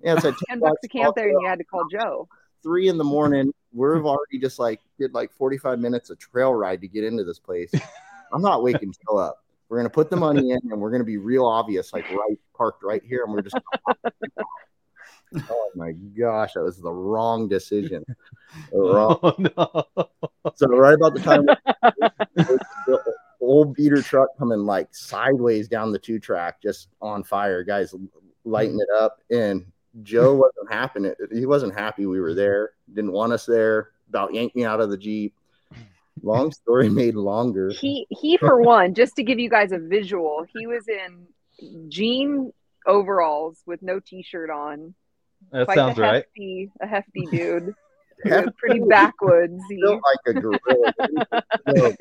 yeah, it's said 10 bucks to camp there, and you had to call Joe. Three in the morning. We've already just like did like forty five minutes of trail ride to get into this place. I'm not waking Joe up. We're gonna put the money in, and we're gonna be real obvious, like right parked right here, and we're just. oh my gosh, that was the wrong decision. The wrong Oh, no. So right about the time the old beater truck coming like sideways down the two track, just on fire, guys lighting it up, and Joe wasn't happy. He wasn't happy we were there. Didn't want us there. About yanked me out of the jeep. Long story made longer. He, he for one, just to give you guys a visual, he was in jean overalls with no t-shirt on. That Quite sounds a right. a hefty dude. He was pretty backwoodsy. Built like a gorilla. So,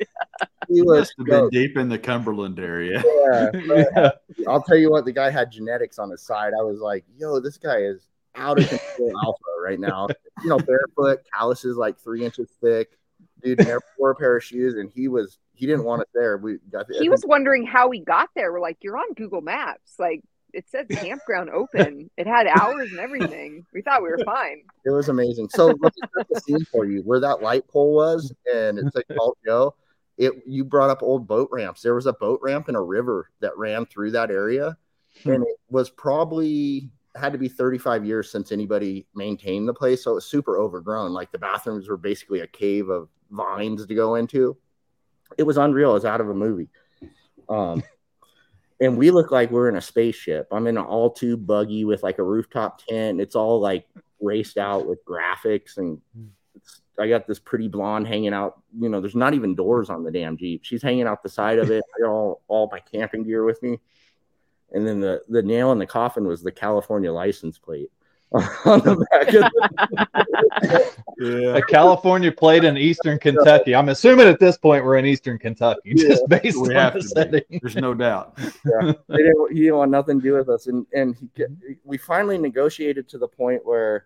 he was. Must been deep in the Cumberland area. yeah, Yeah. I'll tell you what, the guy had genetics on his side. I was like, yo, this guy is out of control alpha right now. You know, barefoot, calluses like three inches thick. Dude never wore a pair of shoes, and he was he didn't want us there. We got He was wondering how we got there. We're like, you're on Google Maps. Like, it said campground open. It had hours and everything. We thought we were fine. it was amazing. So let me set the scene for you. Where that light pole was, and it's like Call Joe. It you brought up old boat ramps. There was a boat ramp in a river that ran through that area, and it was probably had to be 35 years since anybody maintained the place. So it was super overgrown. Like the bathrooms were basically a cave of vines to go into. It was unreal. It was out of a movie. Um, and we look like we're in a spaceship. I'm in an all tube buggy with like a rooftop tent. It's all like raced out with graphics and it's, I got this pretty blonde hanging out. You know, there's not even doors on the damn Jeep. She's hanging out the side of it. I got all, all my camping gear with me. And then the, the nail in the coffin was the California license plate on the back of the Yeah. A California played in Eastern Kentucky. I'm assuming at this point we're in Eastern Kentucky, just based We on have the to be. There's no doubt. yeah, they didn't, he didn't want nothing to do with us. And and he, we finally negotiated to the point where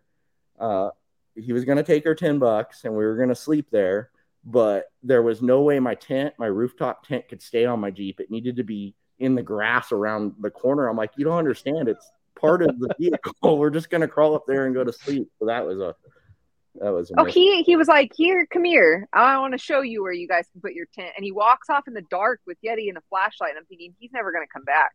uh, he was going to take her ten bucks, and we were going to sleep there. But there was no way my tent, my rooftop tent, could stay on my Jeep. It needed to be in the grass around the corner. I'm like, you don't understand. It's part of the vehicle. We're just going to crawl up there and go to sleep. So that was a that was. Oh, he he was like, "Here, come here. I want to show you where you guys can put your tent." And he walks off in the dark with Yeti and a flashlight. And I'm thinking he's never gonna come back.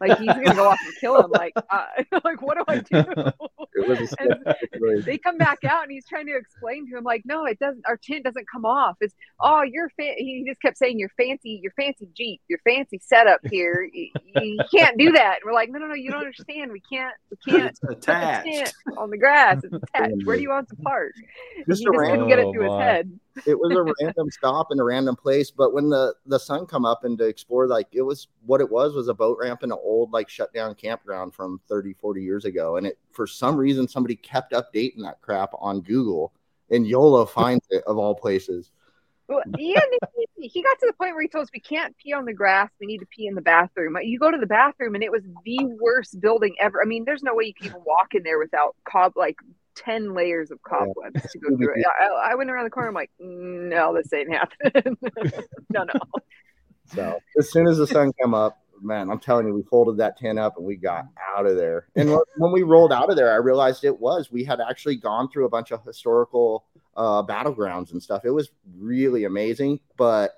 Like he's gonna go off and kill him. Like, uh, like what do I do? It was And they come back out and he's trying to explain to him like no it doesn't our tent doesn't come off it's oh you're fa-, he just kept saying your fancy your fancy jeep your fancy setup here you, you can't do that and we're like no no no you don't understand we can't we can't It's put the attached. tent on the grass it's attached where do you want to park Just a just random- couldn't get it Oh, his head it was a random stop in a random place. But when the the sun come up and to explore, like it was what it was was a boat ramp in an old like shut down campground from 30, 40 years ago. And it for some reason somebody kept updating that crap on Google and YOLO finds it of all places. Well, yeah, he, he got to the point where he told us we can't pee on the grass. We need to pee in the bathroom. You go to the bathroom, and it was the worst building ever. I mean, there's no way you can even walk in there without cob like ten layers of cobwebs yeah. to go through it. I, I, went around the corner. I'm like, no, this ain't happening. no, no. So as soon as the sun came up, man, I'm telling you, we folded that tent up and we got out of there. And when we rolled out of there, I realized it was we had actually gone through a bunch of historical uh, battlegrounds and stuff. It was really amazing, but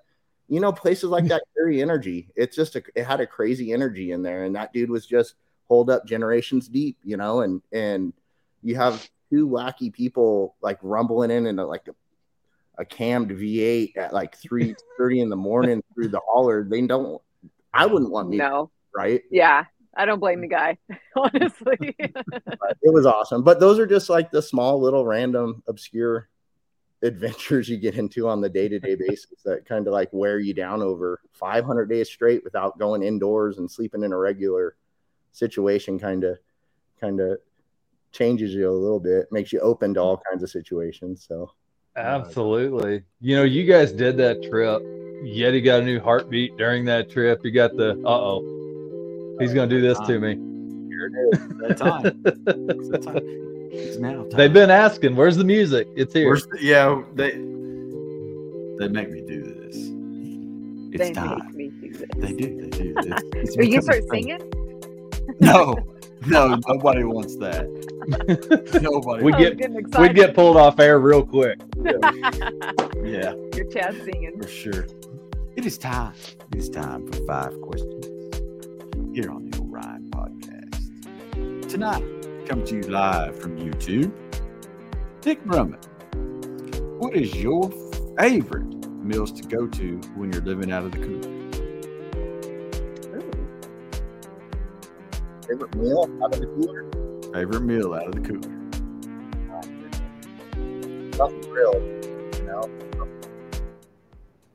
you know, places like that carry energy. It's just a, it had a crazy energy in there, and that dude was just hold up generations deep, you know, and and you have two wacky people like rumbling in in a, like a, a cammed V8 at like three thirty in the morning through the holler. They don't. I wouldn't want me. No. Right. Yeah. I don't blame the guy, honestly. it was awesome. But those are just like the small, little, random, obscure adventures you get into on the day-to-day basis that kind of like wear you down over 500 days straight without going indoors and sleeping in a regular situation kind of kind of changes you a little bit makes you open to all kinds of situations so absolutely you know you guys did that trip yeti got a new heartbeat during that trip you got the uh-oh he's gonna do this to me here it is that time. that time it's now. Time. They've been asking, "Where's the music?" It's here. The, yeah, they they make me do this. It's they time. Make me do this. They do. They do. It's, it's Are you start singing? No, no, nobody wants that. nobody. We get we get pulled off air real quick. yeah. You're Chad singing for sure. It is time. It is time for five questions here on the Orion Podcast tonight coming to you live from YouTube. Dick Brummett, what is your favorite meals to go to when you're living out of the cooler? Favorite meal out of the cooler? Favorite meal out of the cooler? Something grilled, you know.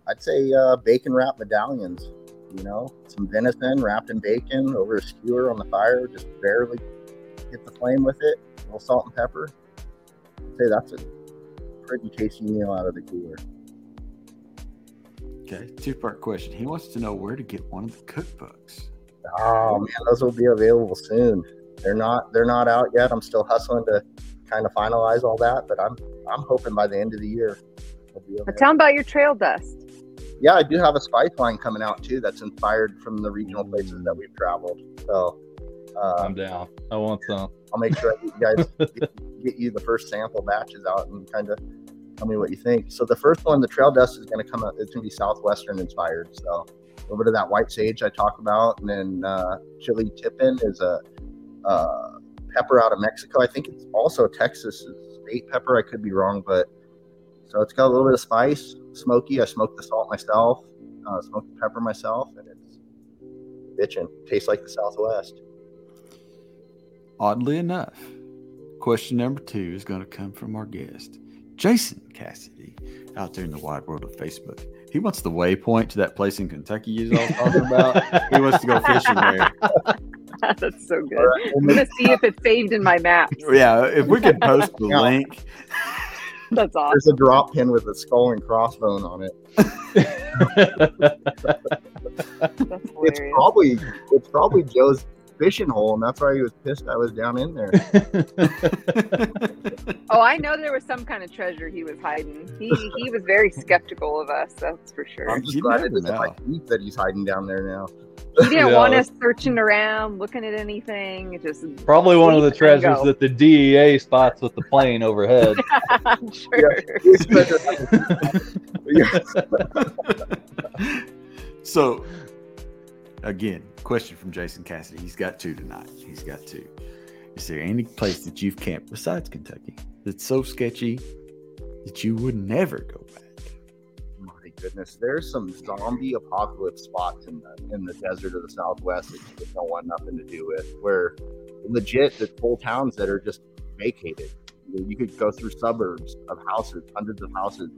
I'd say uh, bacon wrap medallions. You know, some venison wrapped in bacon over a skewer on the fire, just barely hit the flame with it, a little salt and pepper. I'd say that's a pretty tasty meal out of the cooler. Okay, two part question. He wants to know where to get one of the cookbooks. Oh man, those will be available soon. They're not they're not out yet. I'm still hustling to kind of finalize all that, but I'm I'm hoping by the end of the year. But tell them about your trail dust. Yeah, I do have a spice line coming out too. That's inspired from the regional places that we've traveled. So uh, I'm down. I want some. I'll make sure you guys get, get, you the first sample batches out and kind of tell me what you think. So the first one, the trail dust, is going to come out. It's going to be southwestern inspired. So a little bit of that white sage I talk about, and then uh, chile tepin is a uh, pepper out of Mexico. I think it's also Texas state pepper. I could be wrong, but so it's got a little bit of spice, smoky. I smoked the salt myself, uh, smoked the pepper myself, and it's bitching. Tastes like the Southwest. Oddly enough, question number two is going to come from our guest, Jason Cassidy, out there in the wide world of Facebook. He wants the waypoint to that place in Kentucky you all talking about. he wants to go fishing there. That's so good. Right. I'm gonna see if it's saved in my map. Yeah, if we could post the yeah. link. That's awesome. There's a drop pin with a skull and crossbone on it. it's probably it's probably Joe's fishing hole, and that's why he was pissed I was down in there. oh, I know there was some kind of treasure he was hiding. He he was very skeptical of us, that's for sure. I'm just you glad it isn't my feet that he's hiding down there now. He didn't yeah. want us searching around, looking at anything. It just probably one of the treasures that the DEA spots with the plane overhead. I'm sure. so again, question from Jason Cassidy. He's got two tonight. He's got two. Is there any place that you've camped besides Kentucky that's so sketchy that you would never go back? My goodness, there's some zombie apocalypse spots in the in the desert of the Southwest that you just don't want nothing to do with. Where legit, the whole towns that are just vacated. You could go through suburbs of houses, hundreds of houses,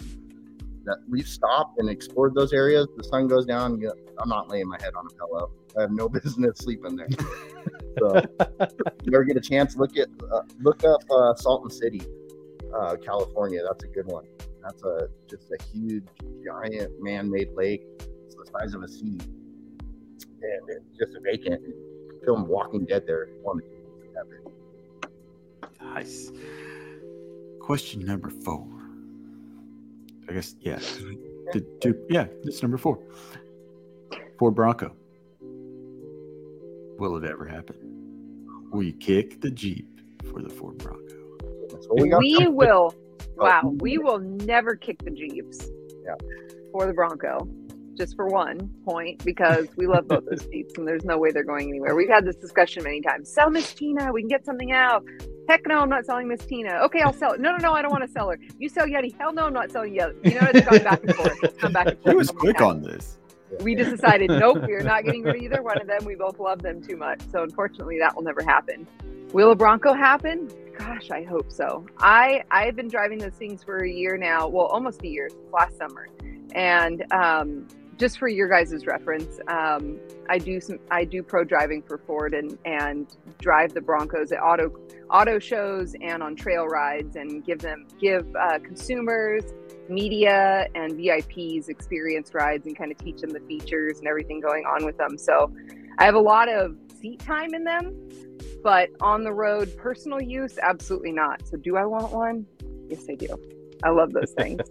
that we've stopped and explored those areas. The sun goes down. You know, I'm not laying my head on a pillow. I have no business sleeping there. so, you ever get a chance, look at uh, look up uh, Salton City, uh, California. That's a good one. That's a just a huge, giant man-made lake. It's the size of a sea, and it's just a vacant. Film Walking Dead there. One of the ever. Nice. Question number four. I guess yeah. Two, yeah, it's number four. Ford Bronco. Will it ever happen? Will you kick the Jeep for the Ford Bronco? That's what we we will. Oh. Wow, we will never kick the Jeeps. Yeah. For the Bronco, just for one point, because we love both those Jeeps, and there's no way they're going anywhere. We've had this discussion many times. Sell Miss Tina, we can get something out. Heck no, I'm not selling Miss Tina. Okay, I'll sell it. No, no, no, I don't want to sell her. You sell Yeti. Hell no, I'm not selling Yeti. You know, it's gone back and forth. It's gone back and forth. He was quick on this. We just decided nope we're not getting rid of either one of them. We both love them too much. So unfortunately that will never happen. Will a bronco happen? Gosh i hope so. I i've been driving those things for a year now. Well almost a year since last summer. And um just for your guys' reference um i do some i do pro driving for ford and and drive the broncos at auto auto shows and on trail rides and give them give uh, consumers media and VIPs experience rides and kind of teach them the features and everything going on with them. So I have a lot of seat time in them, but on the road, personal use, absolutely not. So do I want one? Yes, I do. I love those things.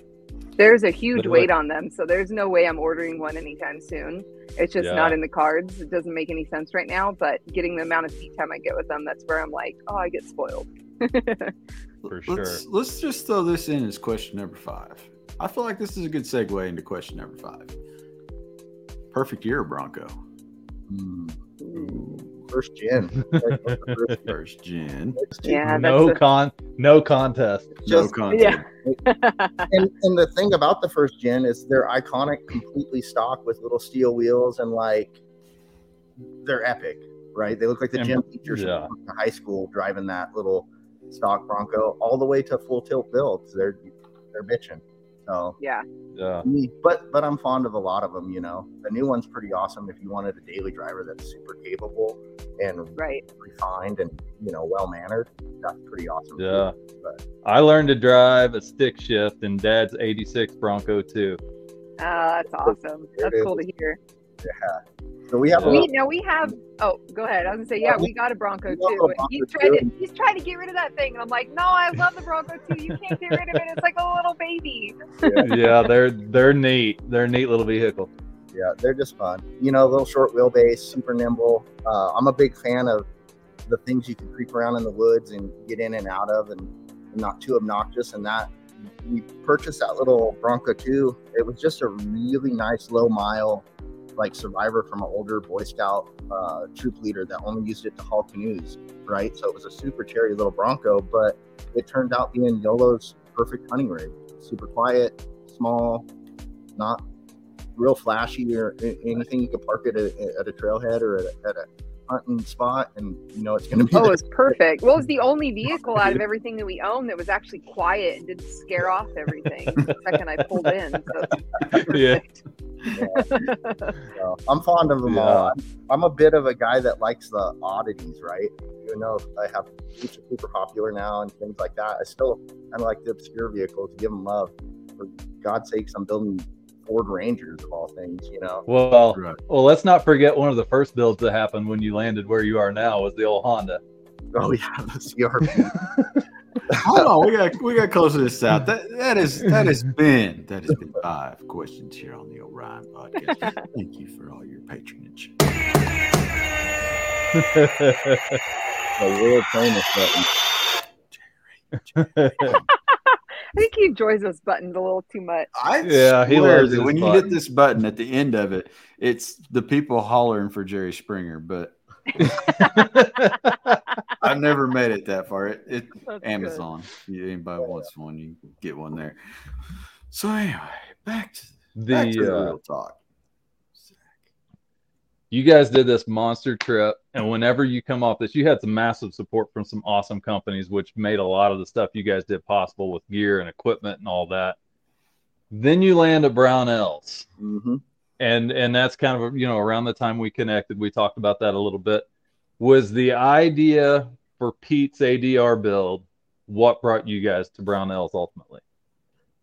There's a huge Good weight on them, so there's no way I'm ordering one anytime soon. It's just Yeah. not in the cards. It doesn't make any sense right now, but getting the amount of seat time I get with them, that's where I'm like, oh, I get spoiled. For let's, let's just throw this in as question number five. I feel like this is a good segue into question number five. Perfect year, Bronco. Mm, First gen. Like, what's first- First gen. Yeah, no a- con, no contest. No just- content. and, and the thing about the first gen is they're iconic, completely stock with little steel wheels and like they're epic, right? They look like the And- gym teachers yeah. from high school driving that little stock Bronco all the way to full tilt builds. They're they're bitching. So, yeah. Yeah, but but I'm fond of a lot of them. You know, the new one's pretty awesome if you wanted a daily driver that's super capable and Right. refined and you know well mannered. That's pretty awesome. too. yeah. But- I learned to drive a stick shift in Dad's '86 Bronco too. Uh, that's awesome. There That's cool to hear. Yeah. So we have a We now we have. Oh, go ahead. I was gonna say, yeah, we got a Bronco We a too. And he's trying too. to he's trying to get rid of that thing, and I'm like, no, I love the Bronco too. You can't get rid of it. It's like a little baby. yeah, they're they're neat. They're a neat little vehicle. Yeah, they're just fun. You know, little short wheelbase, super nimble. Uh, I'm a big fan of the things you can creep around in the woods and get in and out of, and not too obnoxious. And that we purchased that little Bronco too. It was just a really nice low mile, like survivor from an older Boy Scout uh, troop leader that only used it to haul canoes, right? So it was a super cherry little Bronco, but it turned out being YOLO's perfect hunting rig. Super quiet, small, not real flashy or anything. You could park it at, at a trailhead or at a, at a hunting spot, and you know it's going to be. Oh, there. it's perfect. Well, it's the only vehicle out of everything that we own that was actually quiet and didn't scare off everything the second I pulled in. So it's Yeah. perfect. So, I'm fond of them Yeah. all. I'm, I'm a bit of a guy that likes the oddities, right? Even though I have Jeeps are super popular now and things like that, I still kind of like the obscure vehicles. Give them love. For God's sakes, I'm building Ford Rangers of all things. You know, Well, Right. well, let's not forget one of the first builds that happened when you landed where you are now was the old Honda. oh yeah, the CRV. Hold on, we got we got closer to close this out. That that is that has been that has been five questions here on the Orion podcast. Thank you for all your patronage. the world famous button. I think he enjoys those buttons a little too much. I Yeah, he swear loves that his when you hit this button at the end of it, it's the people hollering for Jerry Springer. But I've never made it that far. It, it That's good. Amazon. If anybody wants one, you can get one there. So anyway, back to back to the the uh, real talk. You guys did this monster trip, and whenever you come off this, you had some massive support from some awesome companies, which made a lot of the stuff you guys did possible with gear and equipment and all that. Then you land at Brownells. hmm and and that's kind of you know around the time we connected we talked about that a little bit was the idea for pete's adr build what brought you guys to brownells ultimately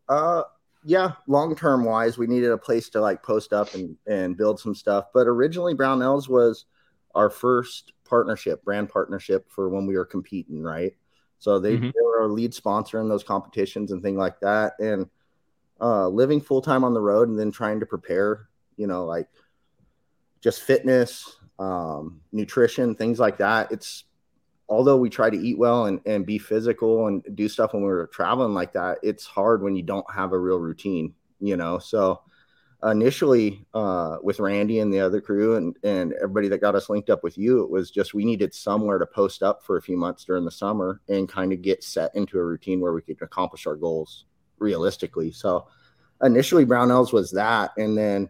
Uh, yeah, long term wise, we needed a place to like post up and and build some stuff. But originally, Brownells was our first partnership, brand partnership for when we were competing, right? So they, Mhm. they were our lead sponsor in those competitions and things like that. And uh, living full time on the road and then trying to prepare, you know, like just fitness, um, nutrition, things like that. It's although we try to eat well and, and be physical and do stuff when we're traveling like that, it's hard when you don't have a real routine, you know. So initially, uh, with Randy and the other crew and and everybody that got us linked up with you, it was just we needed somewhere to post up for a few months during the summer and kind of get set into a routine where we could accomplish our goals realistically. So initially, Brownells was that, and then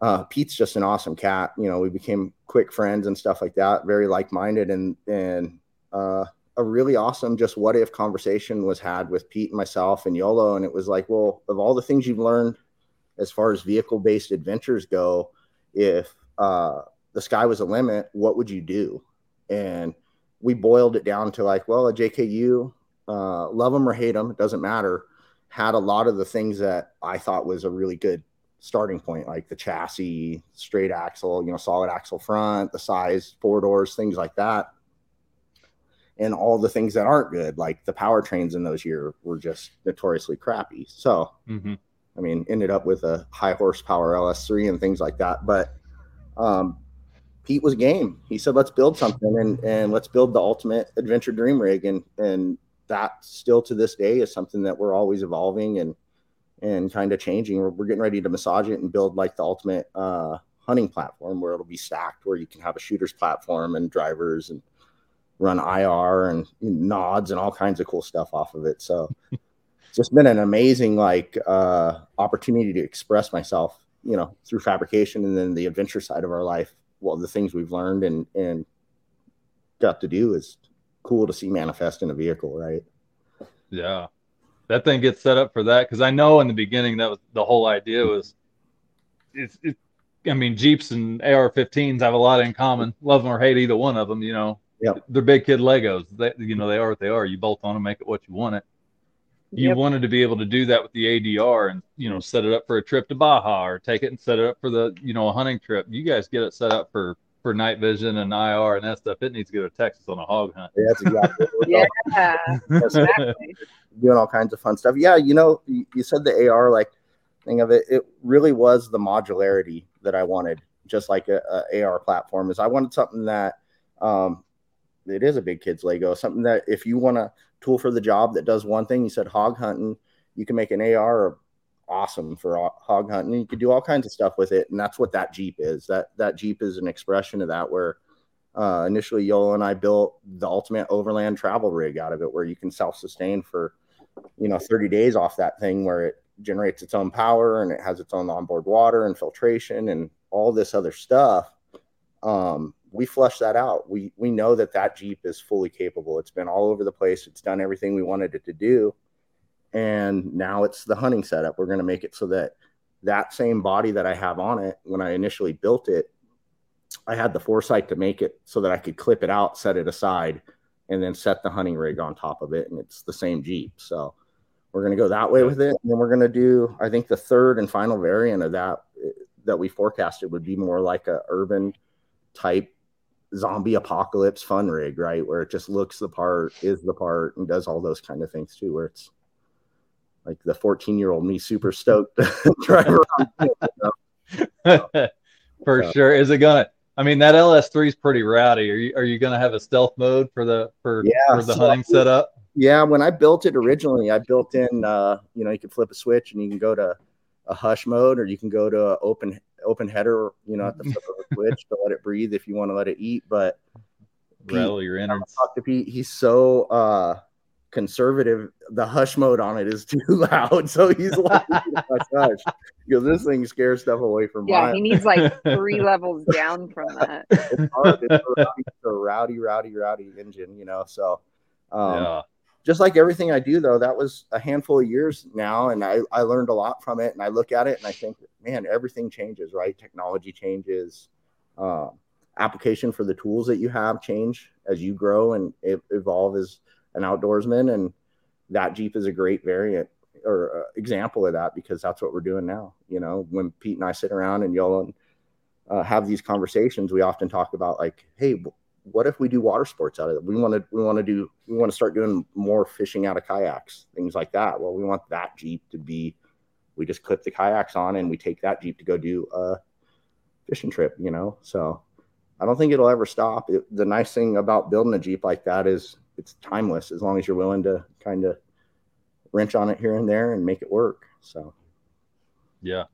uh, Pete's just an awesome cat. You know, we became quick friends and stuff like that. Very like minded, and and uh, a really awesome just what if conversation was had with Pete and myself and Yolo, and it was like, well, of all the things you've learned as far as vehicle based adventures go, if uh, the sky was a limit, what would you do? And we boiled it down to like, well, a JKU, uh, love them or hate them, it doesn't matter. Had a lot of the things that I thought was a really good starting point, like the chassis, straight axle, you know, solid axle front, the size, four doors, things like that. And all the things that aren't good, like the powertrains in those years were just notoriously crappy. So, mm-hmm. I mean, ended up with a high horsepower LS3 and things like that. But um, Pete was game. He said, "Let's build something and and let's build the ultimate adventure dream rig." And and that still to this day is something that we're always evolving and and kind of changing. We're, we're getting ready to massage it and build like the ultimate uh, hunting platform where it'll be stacked, where you can have a shooter's platform and drivers and run IR and nods and all kinds of cool stuff off of it. So it's just been an amazing like uh, opportunity to express myself, you know, through fabrication and then the adventure side of our life. Well, the things we've learned and and got to do is cool to see manifest in a vehicle, right? yeah that thing gets set up for that because i know in the beginning that was the whole idea was it's it, i mean jeeps and ar-15s have a lot in common love them or hate either one of them you know Yep. they're big kid legos they you know they are what they are you bolt on them make it what you want it you Yep. wanted to be able to do that with the ADR and you know set it up for a trip to Baja or take it and set it up for the you know a hunting trip. You guys get it set up for for night vision and IR and that stuff. It needs to go to Texas on a hog hunt. Yeah, that's exactly. what Yeah, exactly. doing all kinds of fun stuff. Yeah, you know, you, you said the AR like thing of it. It really was the modularity that I wanted, just like a, a AR platform. Is I wanted something that um, it is a big kids Lego, something that if you want a tool for the job that does one thing, you said hog hunting, you can make an AR awesome for hog hunting. You could do all kinds of stuff with it, and that's what that Jeep is. That that Jeep is an expression of that where uh, initially Yolo and I built the ultimate overland travel rig out of it, where you can self-sustain for, you know, 30 days off that thing, where it generates its own power and it has its own onboard water and filtration and all this other stuff. Um, we flush that out. We we know that that Jeep is fully capable. It's been all over the place. It's done everything we wanted it to do, and now it's the hunting setup. We're going to make it so that that same body that I have on it when I initially built it I had the foresight to make it so that I could clip it out, set it aside, and then set the hunting rig on top of it. And it's the same Jeep. So we're going to go that way with it. And then we're going to do, I think the third and final variant of that eh, that we forecasted would be more like a urban type zombie apocalypse fun rig, right? Where it just looks the part, is the part, and does all those kind of things too, where it's like the 14 year old me super stoked to drive around. for sure. Is it gonna? I mean, that LS3 is pretty rowdy. Are you are you gonna have a stealth mode for the for Yeah, for the so- hunting setup? Yeah, when I built it originally, I built in uh, you know, you can flip a switch and you can go to a hush mode or you can go to a open open header, you know, at the flip of a switch to let it breathe if you want to let it eat. But Pete, Rattle your innards. talked to Pete, he's so uh conservative. The hush mode on it is too loud. So he's like, hush, hush. Because this thing scares stuff away from Yeah, mine. he needs like three levels down from that. It's hard. It's a rowdy, it's a rowdy, rowdy, rowdy engine, you know. So um yeah. just like everything I do, though, that was a handful of years now, and I, I learned a lot from it. And I look at it and I think, man, everything changes, right? Technology changes, uh, application for the tools that you have change as you grow and evolve as an outdoorsman. And that Jeep is a great variant or uh, example of that because that's what we're doing now. You know, when Pete and I sit around and y'all uh, have these conversations, we often talk about like, hey, what if we do water sports out of it? We want to we want to do we want to start doing more fishing out of kayaks, things like that. Well, we want that Jeep to be we just clip the kayaks on and we take that Jeep to go do a fishing trip, you know. So I don't think it'll ever stop. It, the nice thing about building a Jeep like that is it's timeless as long as you're willing to kind of wrench on it here and there and make it work. So yeah.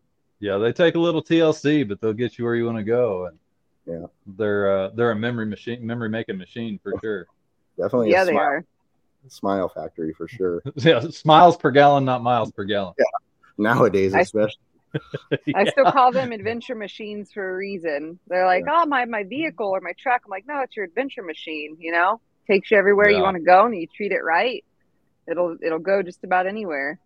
Yeah, they take a little TLC, but they'll get you where you want to go. And yeah, they're uh, they're a memory machine, memory making machine for sure. Definitely, yeah, they smile, are. Smile factory for sure. yeah, smiles per gallon, not miles per gallon. Yeah, nowadays I, especially. yeah. I still call them adventure machines for a reason. They're like, yeah. oh, my my vehicle or my truck. I'm like, no, it's your adventure machine. You know, takes you everywhere yeah. you want to go, and you treat it right. It'll it'll go just about anywhere.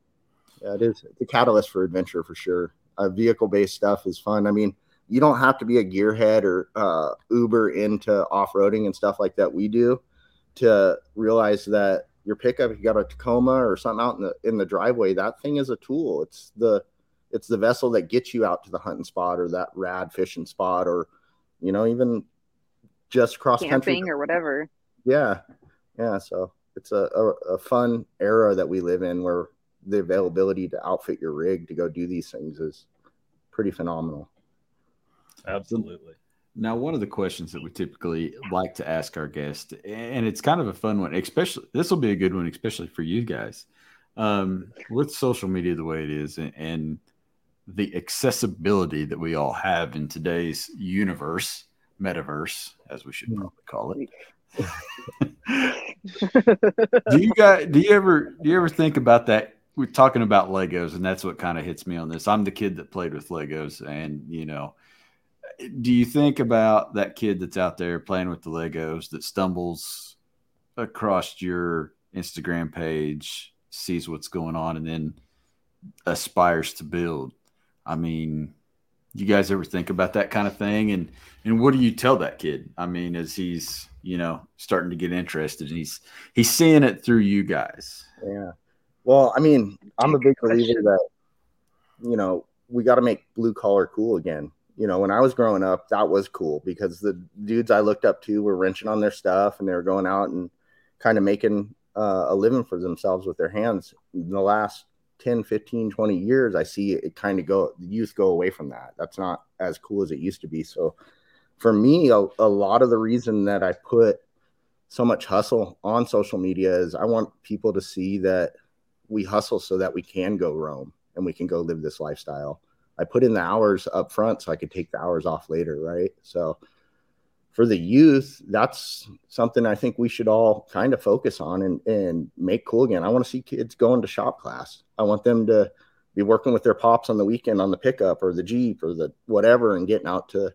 Yeah, it is. It's a catalyst for adventure for sure. Uh, vehicle based stuff is fun. I mean, you don't have to be a gearhead or uh, Uber into off roading and stuff like that. We do to realize that your pickup, if you got a Tacoma or something out in the in the driveway, that thing is a tool. It's the it's the vessel that gets you out to the hunting spot or that rad fishing spot or you know even just cross camping country or whatever. Yeah, yeah. So it's a, a, a fun era that we live in where the availability to outfit your rig to go do these things is pretty phenomenal. Absolutely. Now, one of the questions that we typically like to ask our guests, and it's kind of a fun one, especially this will be a good one, especially for you guys. Um, with social media the way it is and, and the accessibility that we all have in today's universe, metaverse, as we should hmm. probably call it. Do you guys do you ever do you ever think about that we're talking about legos and that's what kind of hits me on this i'm the kid that played with legos and you know do you think about that kid that's out there playing with the Legos that stumbles across your Instagram page, sees what's going on, and then aspires to build? I mean, you guys ever think about that kind of thing? And and what do you tell that kid? I mean, as he's you know starting to get interested, and he's he's seeing it through you guys. Yeah. Well, I mean, I'm a big believer that you know we got to make blue collar cool again you know, when I was growing up, that was cool because the dudes I looked up to were wrenching on their stuff and they were going out and kind of making uh, a living for themselves with their hands. In the last 10, 15, 20 years, I see it kind of go, the youth go away from that. That's not as cool as it used to be. So for me, a, a lot of the reason that I put so much hustle on social media is I want people to see that we hustle so that we can go roam and we can go live this lifestyle I put in the hours up front so I could take the hours off later, right? So for the youth, that's something I think we should all kind of focus on and, and make cool again. I want to see kids going to shop class. I want them to be working with their pops on the weekend on the pickup or the Jeep or the whatever and getting out to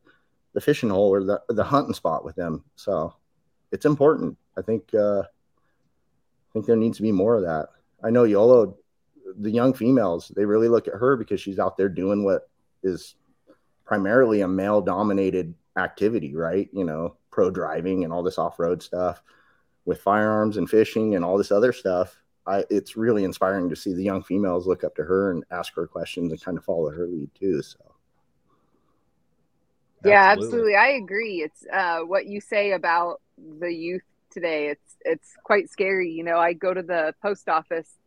the fishing hole or the, the hunting spot with them. So it's important. I think, uh, I think there needs to be more of that. I know Yolo the young females they really look at her because she's out there doing what is primarily a male dominated activity right? You know pro driving and all this off-road stuff with firearms and fishing and all this other stuff. I, it's really inspiring to see the young females look up to her and ask her questions and kind of follow her lead too so. Yeah absolutely, absolutely. i agree. It's uh, what you say about the youth today it's it's quite scary you know? I go to the post office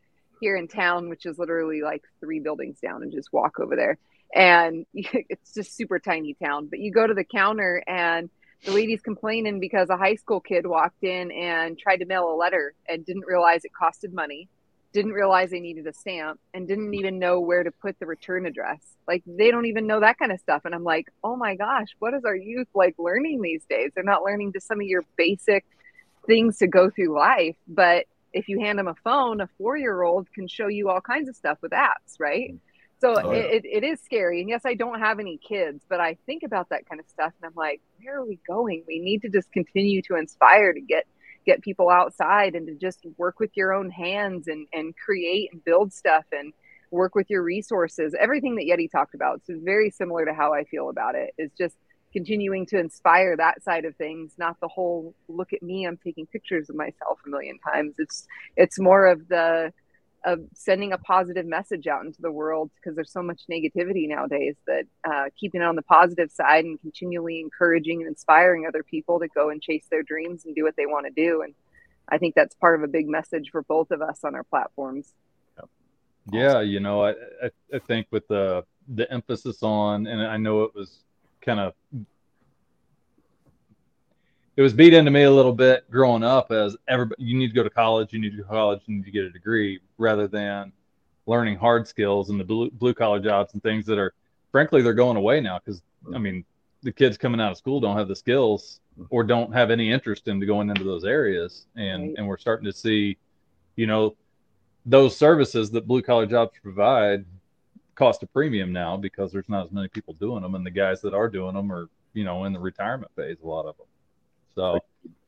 here in town, which is literally like three buildings down, and just walk over there. And it's just super tiny town. But you go to the counter, and the lady's complaining because a high school kid walked in and tried to mail a letter and didn't realize it costed money, didn't realize they needed a stamp, and didn't even know where to put the return address. Like they don't even know that kind of stuff. And I'm like, oh my gosh, what is our youth like learning these days? They're not learning just some of your basic things to go through life, but if you hand them a phone, a four year old can show you all kinds of stuff with apps, right? Mm-hmm. So oh, yeah. it, it is scary. And yes, I don't have any kids, but I think about that kind of stuff and I'm like, where are we going? We need to just continue to inspire to get get people outside and to just work with your own hands and and create and build stuff and work with your resources everything that yeti talked about so very similar to how i feel about it is just continuing to inspire that side of things not the whole look at me i'm taking pictures of myself a million times it's it's more of the of sending a positive message out into the world because there's so much negativity nowadays that uh, keeping it on the positive side and continually encouraging and inspiring other people to go and chase their dreams and do what they want to do. And i think that's part of a big message for both of us on our platforms. Yeah you know I, I i think with the the emphasis on and i know it was kind of it was beat into me a little bit growing up as everybody you need to go to college you need to go to college you need to get a degree rather than learning hard skills and the blue, blue collar jobs and things that are frankly they're going away now because i mean the kids coming out of school don't have the skills or don't have any interest in going into those areas and Right. and we're starting to see you know those services that blue collar jobs provide cost a premium now because there's not as many people doing them and the guys that are doing them are you know in the retirement phase a lot of them so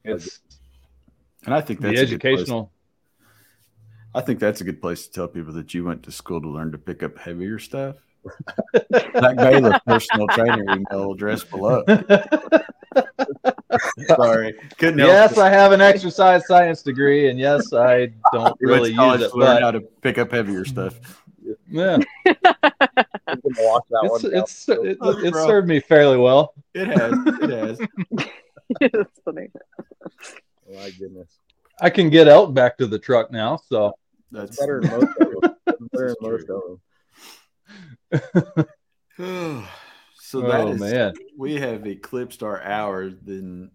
it's And I think the that's a good place- educational I think that's a good place to tell people that you went to school to learn to pick up heavier stuff. Zach Baylor, personal trainer, email address below. Sorry, couldn't help yes it. i have an exercise science degree and yes i don't You really to use it to learn but how to pick up heavier stuff. yeah You can walk that it's one it's it, Oh, it bro. served me fairly well It has. It has. That's funny. Oh, my goodness. i can get elk back to the truck now so That's better than most of them. Better than most of them. so that oh is man we have eclipsed our hour. Then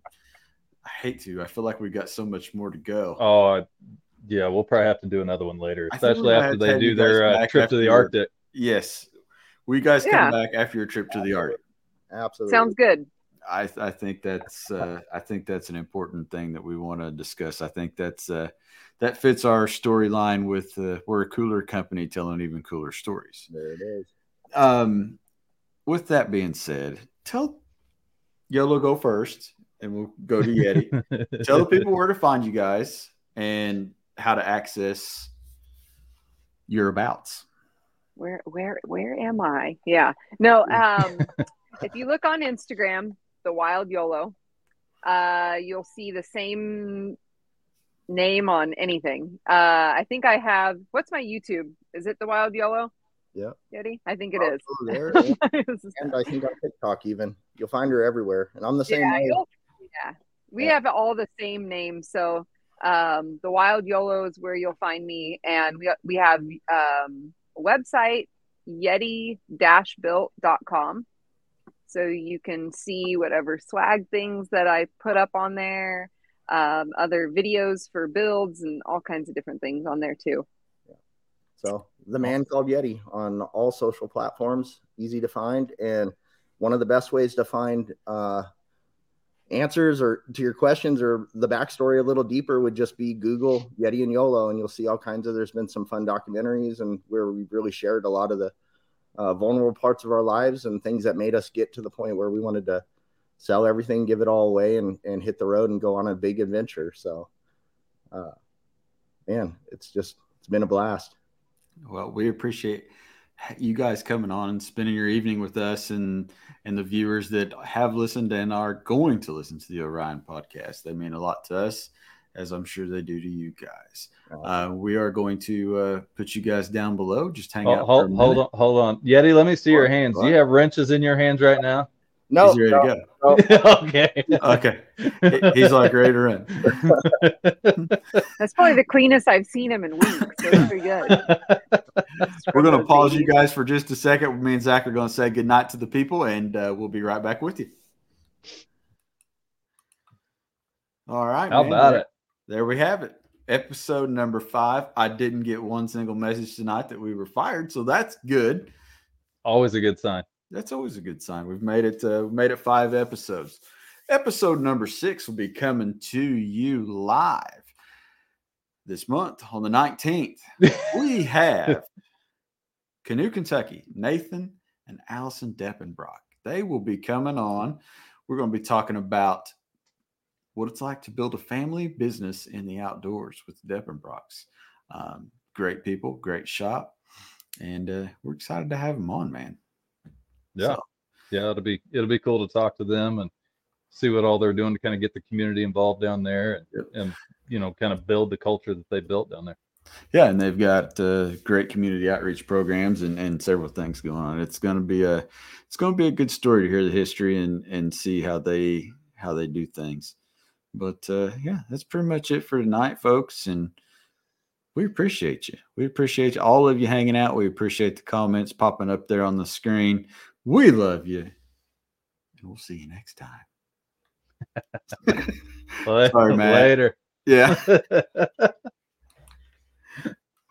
I hate to. I feel like we've got so much more to go. oh yeah we'll probably have to do another one later especially after they do their uh, trip to the after- arctic Yes, we guys come back after your trip to the Arctic. Absolutely. Sounds good. I I think that's uh, I think that's an important thing that we want to discuss. I think that's uh, that fits our storyline with uh, we're a cooler company telling even cooler stories. There it is. Um, with that being said, tell Yolo go first, and we'll go to Yeti. tell the people where to find you guys and how to access your abouts. Where where where am I? Yeah. No, um if you look on Instagram, the wild YOLO, uh you'll see the same name on anything. Uh I think I have what's my YouTube? Is it the wild YOLO? Yeah. Yeti? I think it is. Oh, there, yeah. and I think on TikTok even. You'll find her everywhere. And I'm the same yeah, yeah. We Yeah. have all the same names. So um, the Wild YOLO is where you'll find me, and we we have um, a website yeti-built.com. So you can see whatever swag things that I put up on there, um, other videos for builds, and all kinds of different things on there too. Yeah. So the man called Yeti on all social platforms, easy to find, and one of the best ways to find uh, answers or to your questions or the backstory a little deeper would just be Google Yeti and YOLO, and you'll see all kinds of. There's been some fun documentaries and where we've really shared a lot of the uh, vulnerable parts of our lives and things that made us get to the point where we wanted to sell everything, give it all away, and and hit the road and go on a big adventure. So, uh, man, it's just it's been a blast. Well, we appreciate you guys coming on and spending your evening with us and and the viewers that have listened and are going to listen to the Orion podcast. They mean a lot to us, as I'm sure they do to you guys. Uh, we are going to uh, put you guys down below. Just hang Oh, out. hold, hold on, hold on, Yeti. Let me see your hands. Do you have wrenches in your hands right now? No, He's ready no, to go. okay. Okay, he's like ready to run. That's probably the cleanest I've seen him in weeks. So pretty good. We're going to pause you guys for just a second. Me and Zach are going to say goodnight to the people, and uh, we'll be right back with you. All right. How man. about it? There we have it. Episode number five. I didn't get one single message tonight that we were fired, so that's good. Always a good sign. That's always a good sign. We've made it. Uh, we've made it five episodes. Episode number six will be coming to you live this month on the nineteenth. we have Canoe, Kentucky, Nathan and Allison Deppenbrock. They will be coming on. We're going to be talking about what it's like to build a family business in the outdoors with Deppenbrocks. Um, great people, great shop, and uh, we're excited to have them on, man. Yeah, So, yeah, it'll be it'll be cool to talk to them and see what all they're doing to kind of get the community involved down there and, Yep. and you know kind of build the culture that they built down there. yeah, and they've got uh, great community outreach programs and, and several things going on. It's going to be a it's going to be a good story to hear the history and and see how they how they do things. But uh, yeah, that's pretty much it for tonight, folks. And we appreciate you. We appreciate all of you hanging out. We appreciate the comments popping up there on the screen. We love you, and we'll see you next time. Sorry. Later. Yeah.